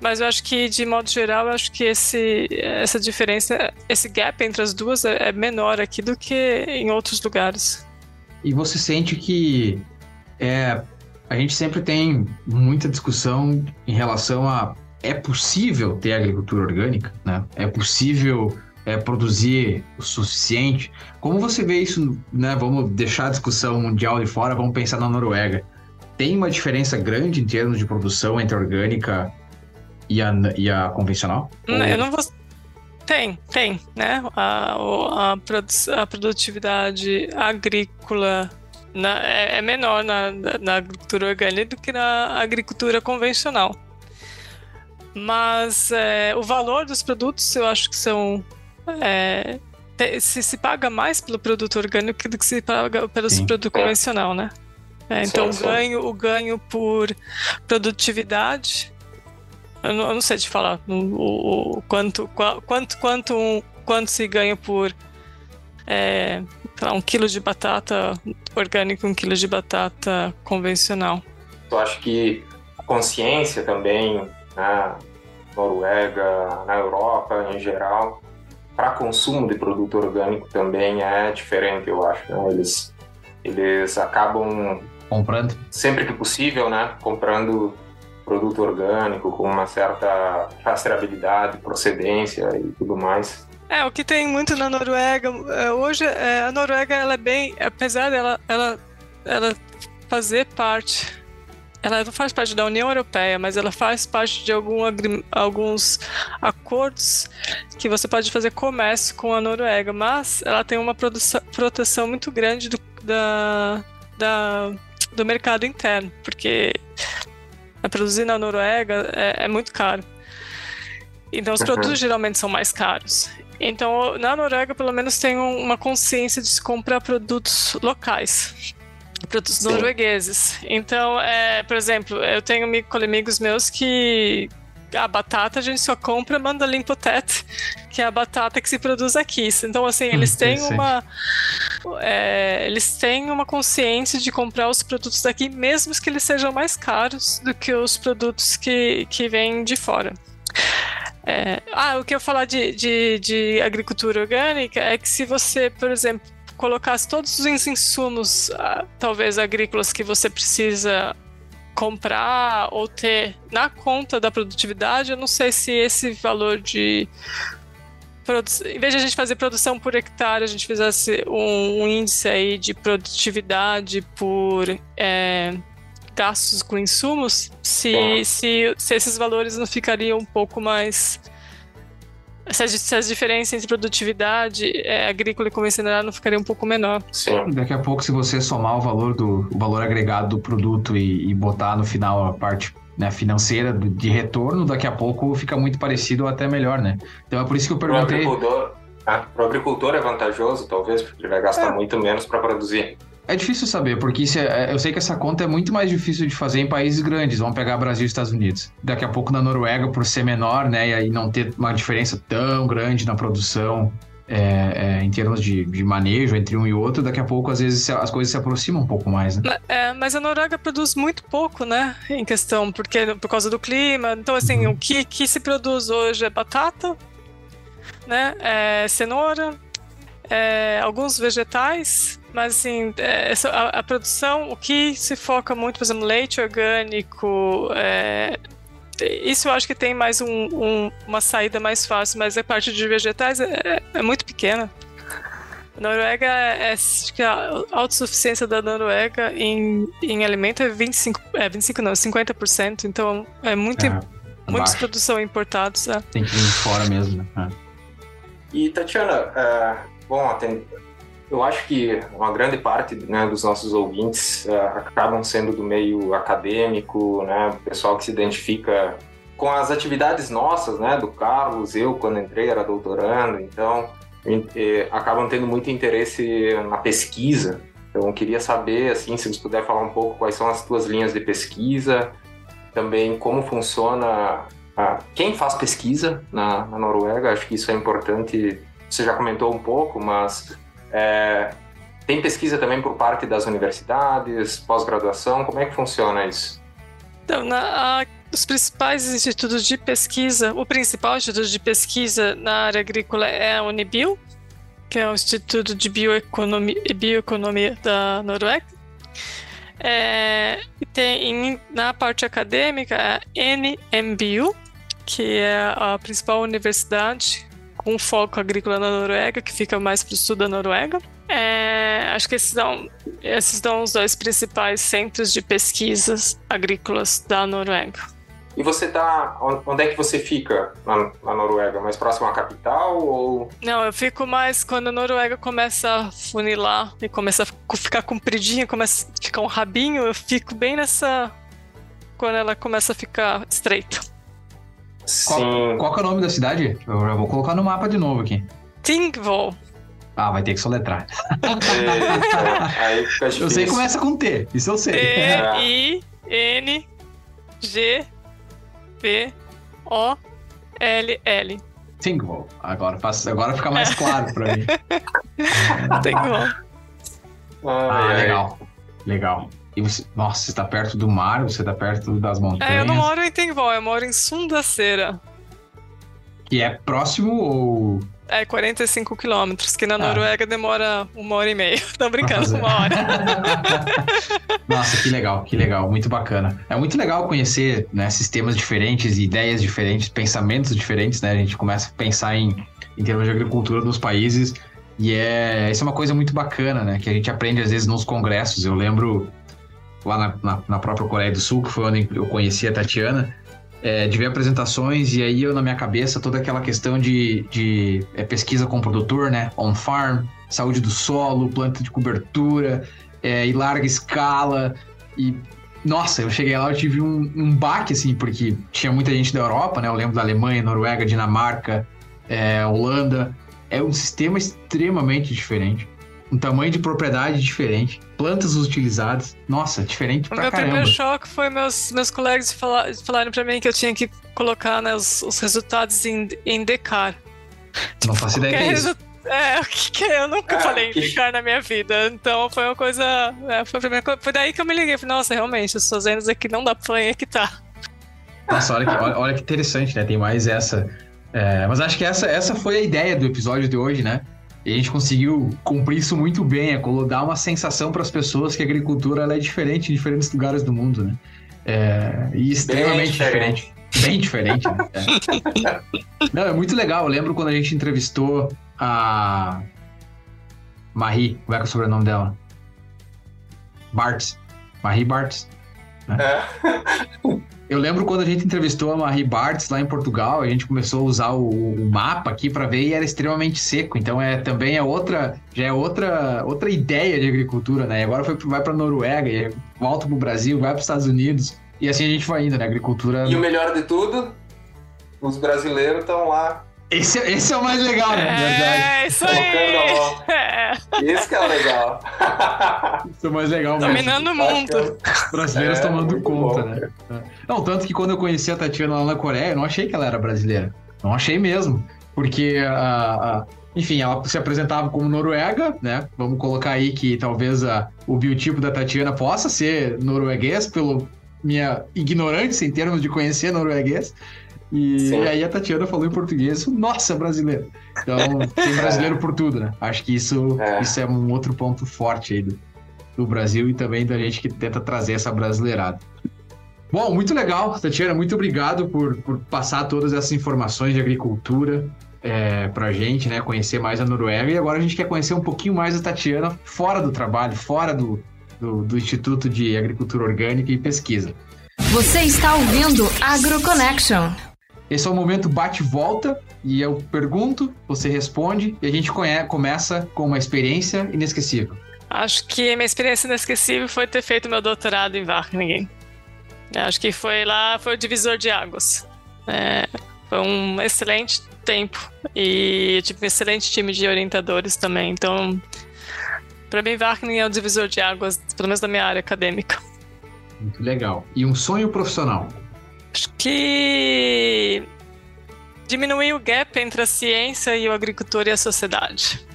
Mas eu acho que, de modo geral, eu acho que esse, essa diferença, esse gap entre as duas é, é menor aqui do que em outros lugares. E você sente que é, a gente sempre tem muita discussão em relação a é possível ter agricultura orgânica, né? É possível é, produzir o suficiente? Como você vê isso, né? Vamos deixar a discussão mundial de fora, vamos pensar na Noruega. Tem uma diferença grande em termos de produção entre a orgânica e a, e a convencional? Não, Ou... Eu não vou... Tem, tem, né? A, a, a produtividade agrícola na, é, é, menor na, na agricultura orgânica do que na agricultura convencional. Mas é, o valor dos produtos eu acho que são. É, se, se paga mais pelo produto orgânico do que se paga pelo Sim. produto convencional, né? É, então sim, sim. o ganho, o ganho por produtividade, eu não, eu não sei te falar o, o, quanto, quanto, quanto, um, quanto se ganha por é, um quilo de batata orgânico, um quilo de batata convencional. Eu acho que a consciência também na Noruega, na Europa em geral, para consumo de produto orgânico também é diferente, eu acho. Né? Eles, eles acabam comprando sempre que possível, né? Comprando produto orgânico com uma certa rastreabilidade, procedência e tudo mais. É, o que tem muito na Noruega, é, hoje é, a Noruega ela é bem, apesar dela ela, ela fazer parte, ela não faz parte da União Europeia, mas ela faz parte de algum, alguns acordos que você pode fazer comércio com a Noruega, mas ela tem uma produção, proteção muito grande do, da, da, do mercado interno, porque produzir na Noruega é, é muito caro. Então os produtos geralmente são mais caros. Então, na Noruega, pelo menos, tem uma consciência de se comprar produtos locais. Produtos Sim. noruegueses. Então, é, por exemplo, eu tenho amigos meus que a batata a gente só compra Mandalim Potet, que é a batata que se produz aqui. Então, assim, eles hum, têm uma. É, eles têm uma consciência de comprar os produtos daqui, mesmo que eles sejam mais caros do que os produtos que, que vêm de fora. É, ah, o que eu falar de, de, de agricultura orgânica é que se você, por exemplo, colocasse todos os insumos, ah, talvez agrícolas, que você precisa comprar ou ter na conta da produtividade, eu não sei se esse valor de. Em vez de a gente fazer produção por hectare, a gente fizesse um, um índice aí de produtividade por. É, gastos com insumos, se, se, se esses valores não ficariam um pouco mais se as, se as diferenças entre produtividade é, agrícola e convencional não ficariam um pouco menor. Sim. Daqui a pouco, se você somar o valor do o valor agregado do produto e, e botar no final a parte né, financeira de retorno, daqui a pouco fica muito parecido ou até melhor, né? Então é por isso que eu perguntei. Para o agricultor, é, agricultor é vantajoso, talvez, porque ele vai gastar é. muito menos para produzir. É difícil saber, porque é, eu sei que essa conta é muito mais difícil de fazer em países grandes. Vamos pegar Brasil e Estados Unidos. Daqui a pouco na Noruega, por ser menor, né, e aí não ter uma diferença tão grande na produção é, é, em termos de, de, manejo entre um e outro, daqui a pouco às vezes as coisas se aproximam um pouco mais, né? É, mas a Noruega produz muito pouco, né, em questão, porque por causa do clima. Então, assim, uhum. o que, que se produz hoje é batata, né, é cenoura, é, alguns vegetais, mas assim, é, a, a, produção, o que se foca muito, por exemplo, leite orgânico, é, isso eu acho que tem mais um, um, uma saída mais fácil, mas a parte de vegetais é, é muito pequena. A Noruega, é, acho que a autossuficiência da Noruega em, em alimento é 25, é 25 não, 50%, então é muito, é, muita produção importados. É. Tem que vir fora mesmo, né? É. E Tatiana, é, bom, tem, eu acho que uma grande parte né, dos nossos ouvintes uh, acabam sendo do meio acadêmico, né, pessoal que se identifica com as atividades nossas, né, do Carlos, eu quando entrei era doutorando, então eh, acabam tendo muito interesse na pesquisa. Então eu queria saber, assim, se você puder falar um pouco quais são as tuas linhas de pesquisa, também como funciona, quem faz pesquisa na, na Noruega, acho que isso é importante. Você já comentou um pouco, mas é, tem pesquisa também por parte das universidades, pós-graduação, como é que funciona isso? Então, na, a, os principais institutos de pesquisa, o principal instituto de pesquisa na área agrícola é a Unibio, que é o Instituto de Bioeconomia, Bioeconomia da Noruega. É, tem na parte acadêmica a NMBU, que é a principal universidade com foco agrícola na Noruega, que fica mais para o sul da Noruega. É, acho que esses são, esses são os dois principais centros de pesquisas agrícolas da Noruega. E você tá. Onde é que você fica na, na, Noruega? Mais próximo à capital ou. Não, eu fico mais quando a Noruega começa a funilar e começa a ficar compridinha, começa a ficar um rabinho, eu fico bem nessa. Quando ela começa a ficar estreita. Qual, qual é o nome da cidade? Eu já vou colocar no mapa de novo aqui. Tingvoll. Ah, vai ter que soletrar. É, aí fica Eu sei que começa com T, isso eu sei. T-I-N-G-V-O-L-L. Tingvoll. Agora, agora fica mais claro pra mim. Tingvoll. Ah, legal. Legal. E você, nossa, você tá perto do mar, você tá perto das montanhas. É, eu não moro em Tenvol, eu moro em Sundaceira. Que é próximo ou. É, 45 quilômetros, que na ah. Noruega demora uma hora e meia. Tô brincando, uma hora. Nossa, que legal, que legal, muito bacana. É muito legal conhecer né, sistemas diferentes, ideias diferentes, pensamentos diferentes, né? A gente começa a pensar em, em termos de agricultura nos países. E é, isso é uma coisa muito bacana, né? Que a gente aprende às vezes nos congressos. Eu lembro lá na, na, na, própria Coreia do Sul, que foi onde eu conheci a Tatiana, é, de ver apresentações e aí eu na minha cabeça toda aquela questão de, de é, pesquisa com produtor, né? On-farm, saúde do solo, planta de cobertura, é, em larga escala e nossa, eu cheguei lá, eu tive um, um baque, assim, porque tinha muita gente da Europa, né? Eu lembro da Alemanha, Noruega, Dinamarca, é, Holanda. É um sistema extremamente diferente um tamanho de propriedade diferente, plantas utilizadas. Nossa, diferente pra o meu caramba. primeiro choque foi meus, meus colegas falar, falarem pra mim que eu tinha que colocar né, os, os resultados em, em Decar. Não faço ideia que é isso. É, o que, que é? Eu nunca ah, falei em Decar na minha vida. Então foi uma coisa. É, foi, primeira, foi daí que eu me liguei. Falei, nossa, realmente, as fazendas aqui não dá pra falar em tá. Nossa, olha que, olha, olha que interessante, né? Tem mais essa. É, mas acho que essa, essa foi a ideia do episódio de hoje, né? E a gente conseguiu cumprir isso muito bem, é dar uma sensação para as pessoas que a agricultura ela é diferente em diferentes lugares do mundo, né? É, e extremamente diferente. diferente. Bem diferente, né? É. Não, é muito legal. Eu lembro quando a gente entrevistou a Marie, como é que é o sobrenome dela? Bartz. Marie Bartz. Né? É. Eu lembro quando a gente entrevistou a Marie Bartz lá em Portugal, a gente começou a usar o, o mapa aqui para ver e era extremamente seco. Então é também é outra, já é outra, outra ideia de agricultura, né? E agora foi, vai para Noruega, e volta para o Brasil, vai para os Estados Unidos e assim a gente vai indo, né? Agricultura. E o melhor de tudo, os brasileiros estão lá esse, esse é o mais legal, né? É, isso aí. É. Esse que é o legal. Isso é o mais legal Dominando o mundo. Os brasileiros é, tomando conta, bom, né? Não, tanto que quando eu conheci a Tatiana lá na Coreia, eu não achei que ela era brasileira. Não achei mesmo. Porque, uh, enfim, ela se apresentava como noruega, né? Vamos colocar aí que talvez uh, o biotipo da Tatiana possa ser norueguês, pelo minha ignorância em termos de conhecer norueguês. E Sim. aí a Tatiana falou em português, nossa, brasileiro. Então, tem brasileiro por tudo, né? Acho que isso é, isso é um outro ponto forte aí do, do Brasil e também da gente que tenta trazer essa brasileirada. Bom, muito legal, Tatiana. Muito obrigado por, por passar todas essas informações de agricultura é, pra gente, né? Conhecer mais a Noruega. E agora a gente quer conhecer um pouquinho mais a Tatiana fora do trabalho, fora do, do, do Instituto de Agricultura Orgânica e Pesquisa. Você está ouvindo AgroConnection. Esse é o momento bate-volta e eu pergunto, você responde e a gente começa com uma experiência inesquecível. Acho que minha experiência inesquecível foi ter feito meu doutorado em Wageningen. Acho que foi lá, foi o divisor de águas. É, foi um excelente tempo e tive um excelente time de orientadores também. Então, para mim, Wageningen é o divisor de águas, pelo menos da minha área acadêmica. Muito legal. E um sonho profissional? Acho que diminuir o gap entre a ciência e o agricultor e a sociedade.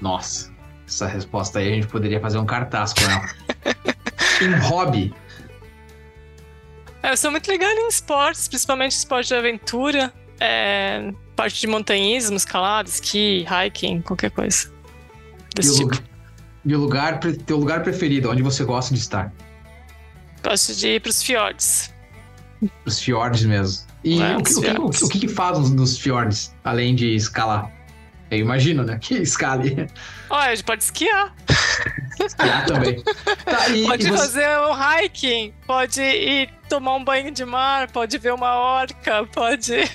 Nossa, essa resposta aí a gente poderia fazer um cartaz com ela. em hobby. É, eu sou muito ligada em esportes, principalmente esporte de aventura, é, parte de montanhismo, escalada, esqui, hiking, qualquer coisa. Desse e tipo. O, e o lugar, teu lugar preferido, onde você gosta de estar? Gosto de ir para os fiordes. Os fiordes mesmo. E é, o, que, o, que, o, que, o, que, faz nos fiordes, além de escalar? Eu imagino, né? Que escale. Olha, a gente pode esquiar. Esquiar também. Tá, e, pode e você... fazer um hiking, pode ir tomar um banho de mar, pode ver uma orca, pode.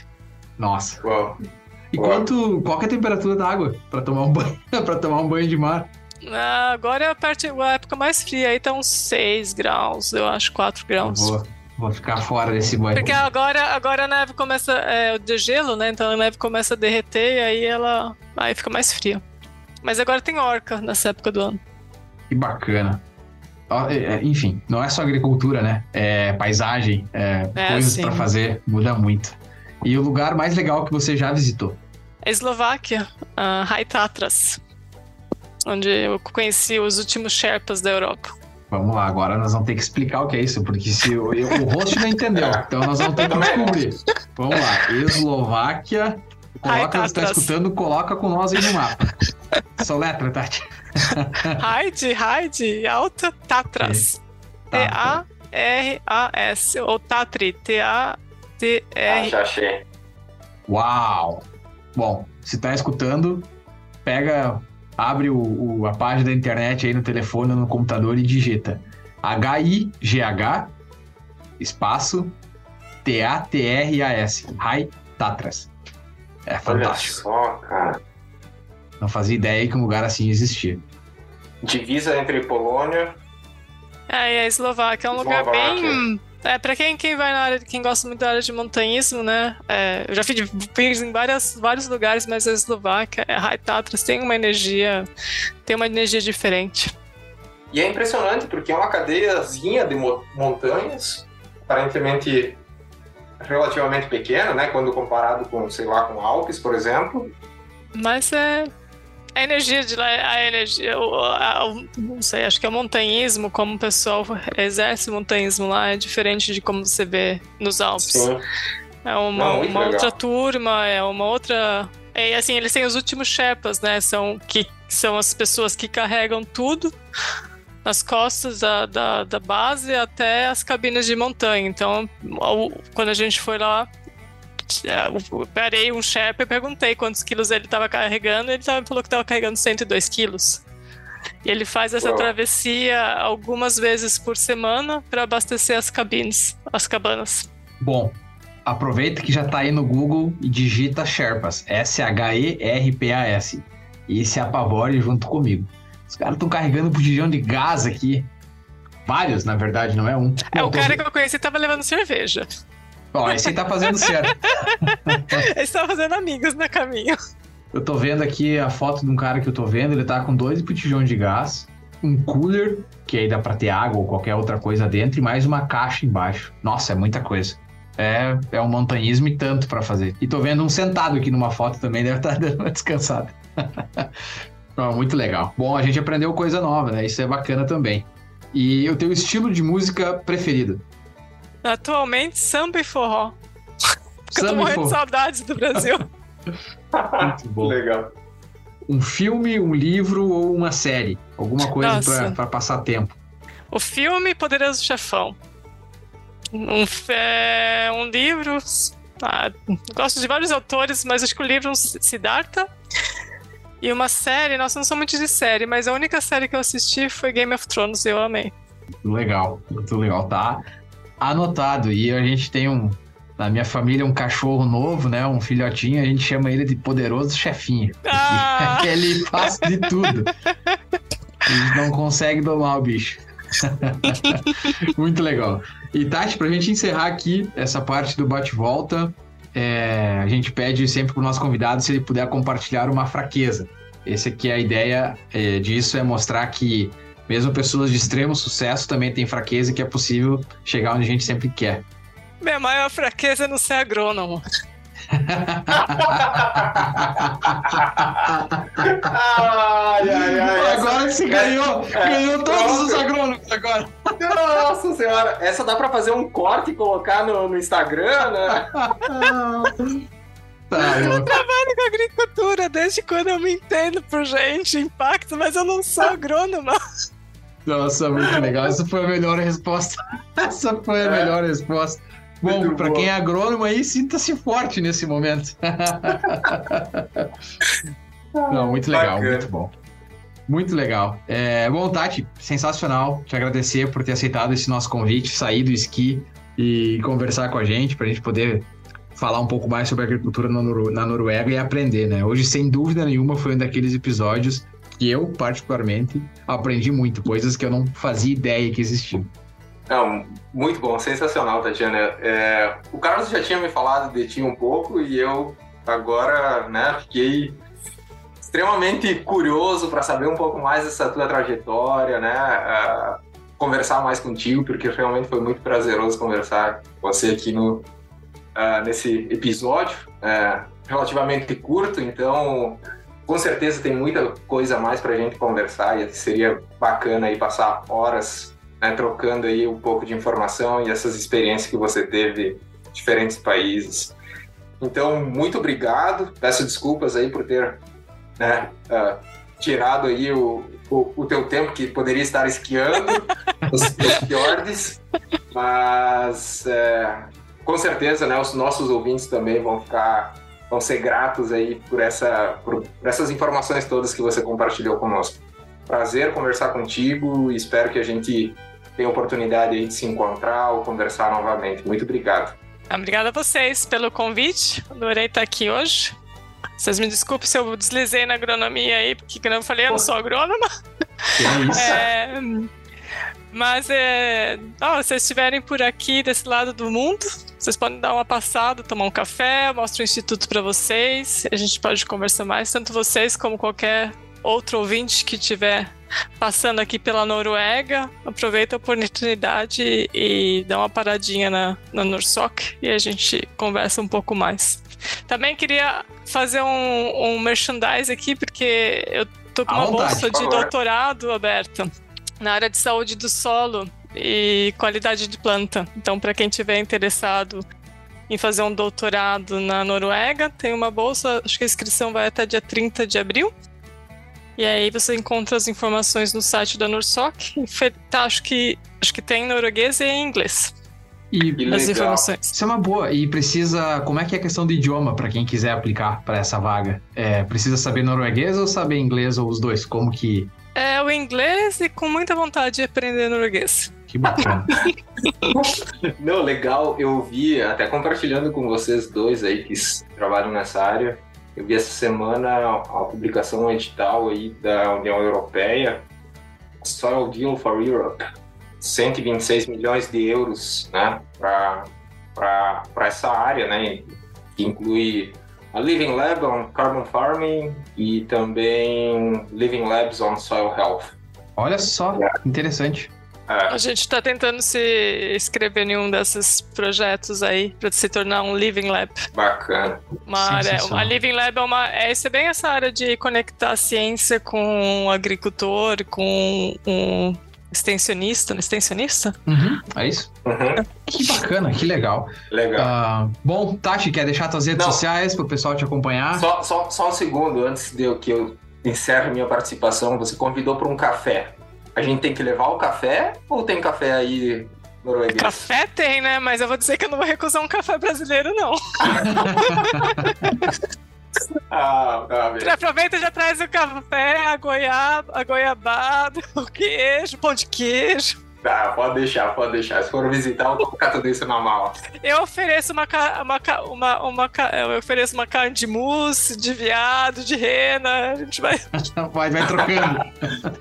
Nossa. Uau. E Uau. quanto, qual é a temperatura da água para tomar um banho, para tomar um banho de mar? Ah, agora é a, parte, a época mais fria, aí tá uns 6 graus, eu acho, 4 graus. Boa. Vou ficar fora desse banho. Porque agora, agora a neve começa. É o degelo, né? Então a neve começa a derreter e aí ela. Aí fica mais fria. Mas agora tem orca nessa época do ano. Que bacana. É, é, enfim, não é só agricultura, né? É paisagem, é, é coisas para fazer, muda muito. E o lugar mais legal que você já visitou? A Eslováquia, a High Tatras, onde eu conheci os últimos Sherpas da Europa. Vamos lá, agora nós vamos ter que explicar o que é isso, porque se o, o host não entendeu, então nós vamos ter que descobrir. Vamos lá, Eslováquia. Coloca, está escutando, coloca com nós aí no mapa. Soletra, Tati. Haide, Haide, Alta Tatras. T-A-R-A-S. Ou Tatri, T-A-T-R. Ah, já achei. Uau! Bom, se tá escutando, pega abre o, o, a página da internet aí no telefone ou no computador e digita H-I-G-H espaço T-A-T-R-A-S Rai Tatras. É fantástico. Olha só, cara. Não fazia ideia que um lugar assim existia. Divisa entre Polônia. É, e a Eslováquia é um Eslováquia. lugar bem é, pra quem, quem vai na área, quem gosta muito da área de montanhismo, né? É, eu já fiz, fiz, em várias, vários lugares, mas a Eslováquia, a High Tatras tem uma energia, tem uma energia diferente. E é impressionante porque é uma cadeiazinha de montanhas, aparentemente relativamente pequena, né? Quando comparado com, sei lá, com Alpes, por exemplo. Mas é, a energia de lá, a energia, o, a, o, não sei, acho que é o montanhismo, como o pessoal exerce o montanhismo lá, é diferente de como você vê nos Alpes. Sim. É uma, não, uma outra turma, é uma outra. É, assim, eles têm os últimos Sherpas, né? São, que são as pessoas que carregam tudo nas costas da, da, da base até as cabines de montanha. Então, quando a gente foi lá, eu parei um Sherpa e perguntei quantos quilos ele estava carregando, ele falou que estava carregando 102 quilos. E ele faz essa Uau. travessia algumas vezes por semana para abastecer as cabines, as cabanas. Bom, aproveita que já tá aí no Google e digita Sherpas. S-H-E-R-P-A-S. E se apavore junto comigo. Os caras estão carregando botijão de gás aqui. Vários, na verdade, não é um. É, o cara que eu conheci tava levando cerveja. Ó, esse aí tá fazendo certo. Ele estava fazendo amigos no caminho. Eu tô vendo aqui a foto de um cara que eu tô vendo, ele tá com dois botijões de gás, um cooler, que aí dá pra ter água ou qualquer outra coisa dentro, e mais uma caixa embaixo. Nossa, é muita coisa. É, é um montanhismo e tanto pra fazer. E tô vendo um sentado aqui numa foto também, deve estar dando uma descansada. Não, muito legal. Bom, a gente aprendeu coisa nova, né? Isso é bacana também. E o teu estilo de música preferido? Atualmente, samba e forró. Porque eu tô Samba morrendo de saudades do Brasil. Muito bom. Legal. Um filme, um livro ou uma série? Alguma coisa pra passar tempo. O filme Poderoso Chefão. Um, é, um livro. ah, gosto de vários autores, mas acho que o livro é um Siddhartha. E uma série, nossa, não sou muito de série, mas a única série que eu assisti foi Game of Thrones e eu amei. Legal, muito legal. Tá anotado. E a gente tem um. Na minha família, um cachorro novo, né? Um filhotinho, a gente chama ele de poderoso chefinho. Ah! Ele faz de tudo. A gente não consegue domar o bicho. muito legal. E Tati, pra gente encerrar aqui essa parte do bate-volta, é, a gente pede sempre pro nosso convidado se ele puder compartilhar uma fraqueza. Esse aqui é a ideia é, disso, é mostrar que mesmo pessoas de extremo sucesso também têm fraqueza e que é possível chegar onde a gente sempre quer. Minha maior fraqueza é não ser agrônomo. Ai, ai, ai. Agora você ganhou! Ganhou todos os agrônomos agora! Nossa senhora, essa dá pra fazer um corte e colocar no, no Instagram, né? Tá louco. Trabalho com agricultura desde quando eu me entendo por gente, impacto, mas eu não sou agrônoma. Nossa, muito legal. Essa foi a melhor resposta. Essa foi a É. melhor resposta. Bom, para quem é agrônomo aí, sinta-se forte nesse momento. Não, muito legal, Bacana. muito bom. Muito legal. É, bom, Tati, sensacional. Te agradecer por ter aceitado esse nosso convite, sair do esqui e conversar com a gente, para a gente poder falar um pouco mais sobre agricultura na Noruega e aprender, né? Hoje, sem dúvida nenhuma, foi um daqueles episódios que eu, particularmente, aprendi muito, coisas que eu não fazia ideia que existiam. Muito bom, sensacional, Tatiana. É, o Carlos já tinha me falado de ti um pouco e eu agora, né, fiquei extremamente curioso para saber um pouco mais dessa tua trajetória, né, conversar mais contigo, porque realmente foi muito prazeroso conversar com você aqui no ah, nesse episódio, é, relativamente curto, então com certeza tem muita coisa a mais para a gente conversar e seria bacana aí passar horas né, trocando aí um pouco de informação e essas experiências que você teve em diferentes países. Então, muito obrigado. Peço desculpas aí por ter né, ah, tirado aí o, o, o teu tempo que poderia estar esquiando os, os fiordes, mas é, com certeza, né, os nossos ouvintes também vão ficar vão ser gratos aí por essa por, por essas informações todas que você compartilhou conosco. Prazer conversar contigo e espero que a gente tenha oportunidade aí de se encontrar ou conversar novamente. Muito obrigado. Obrigada a vocês pelo convite. Adorei estar aqui hoje. Vocês me desculpem se eu deslizei na agronomia aí, porque, como eu falei, eu não sou agrônoma. Que é isso? É, mas é, ó, se vocês estiverem por aqui desse lado do mundo, vocês podem dar uma passada, tomar um café, mostro o instituto para vocês. A gente pode conversar mais, tanto vocês como qualquer outro ouvinte que estiver passando aqui pela Noruega. Aproveita a oportunidade e dá uma paradinha na, na Norsok e a gente conversa um pouco mais. Também queria fazer um, um merchandise aqui, porque eu tô com uma vontade, bolsa de doutorado aberta na área de saúde do solo e qualidade de planta. Então, para quem tiver interessado em fazer um doutorado na Noruega, tem uma bolsa, acho que a inscrição vai até dia 30 de abril. E aí você encontra as informações no site da Norsok. Fe- Tá, acho que acho que tem em norueguês e em inglês E Que as legal. informações. Isso é uma boa. E precisa. Como é que é a questão do idioma para quem quiser aplicar para essa vaga? É, precisa saber norueguês ou saber inglês ou os dois? Como que. É o inglês e com muita vontade de aprender norueguês. Que bacana. Não, legal. Eu vi, até compartilhando com vocês dois aí que trabalham nessa área, eu vi essa semana a publicação um edital aí da União Europeia, Soil Deal for Europe, 126 milhões de euros, né, para essa área, né, que inclui Living Lab on Carbon Farming e também Living Labs on Soil Health. Olha só, interessante. É. A gente está tentando se inscrever em um desses projetos aí para se tornar um Living Lab. Bacana. Uma área, uma Living Lab é uma é, é bem essa área de conectar a ciência com o agricultor, com um extensionista, né? extensionista? Uhum, é isso? Uhum. Que bacana, que legal. Legal. Uh, bom, Tati, quer deixar suas redes Não. sociais para o pessoal te acompanhar? Só, só, só um segundo antes de eu, que eu encerre minha participação. Você convidou para um café. A gente tem que levar o café ou tem café aí norueguês? Café tem, né? Mas eu vou dizer que eu não vou recusar um café brasileiro, não. Ah, tá Aproveita e já traz o café, a goiaba, a goiabada, o queijo, pão de queijo. Tá, pode deixar, pode deixar. Se for visitar, eu vou colocar tudo isso na mala. Eu ofereço uma, uma, uma, uma, eu ofereço uma carne de mousse, de viado, de rena. A gente vai. vai, vai trocando.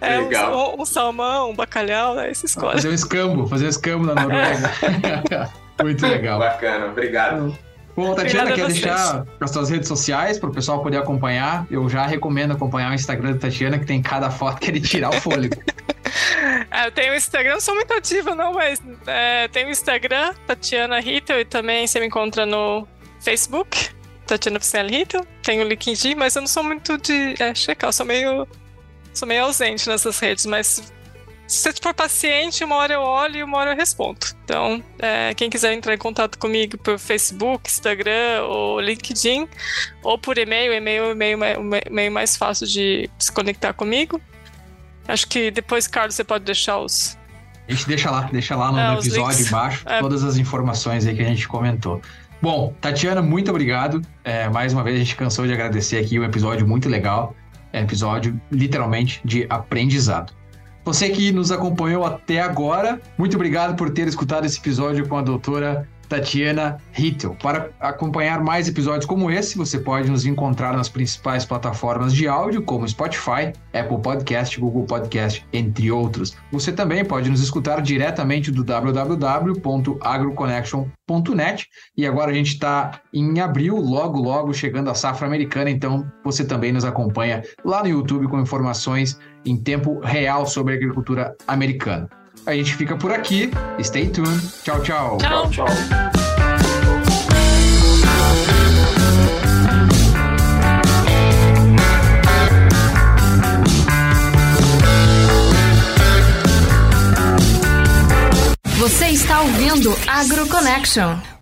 É, Legal. Um, um, salmão, um bacalhau, né? Você escolhe. Fazer um escambo, fazer um escambo na Noruega. Muito legal. Bacana, obrigado. Bom, Tatiana, quer deixar as suas redes sociais para o pessoal poder acompanhar? Eu já recomendo acompanhar o Instagram da Tatiana, que tem cada foto que ele tirar o fôlego. é, eu tenho o Instagram, não sou muito ativa não, mas é, tenho o Instagram, Tatiana Hittel, e também você me encontra no Facebook, Tatiana Oficial Hittel. Tenho o LinkedIn, mas eu não sou muito de é, checar, eu sou meio, sou meio ausente nessas redes, mas se você for paciente, uma hora eu olho e uma hora eu respondo. Então, é, quem quiser entrar em contato comigo por Facebook, Instagram ou LinkedIn, ou por e-mail, e-mail é o e-mail, e-mail mais fácil de se conectar comigo. Acho que depois, Carlos, você pode deixar os. A gente deixa lá, deixa lá no, é, episódio links. embaixo é. todas as informações aí que a gente comentou. Bom, Tatiana, muito obrigado. É, mais uma vez a gente cansou de agradecer aqui um episódio muito legal. É episódio literalmente de aprendizado. Você que nos acompanhou até agora, muito obrigado por ter escutado esse episódio com a doutora Tatiana Hittel. Para acompanhar mais episódios como esse, você pode nos encontrar nas principais plataformas de áudio, como Spotify, Apple Podcast, Google Podcast, entre outros. Você também pode nos escutar diretamente do www.agroconnection.net. E agora a gente está em abril, logo, logo chegando a safra americana, então você também nos acompanha lá no YouTube com informações em tempo real sobre a agricultura americana. A gente fica por aqui. Stay tuned. Tchau, tchau. Tchau, tchau. Você está ouvindo AgroConnection.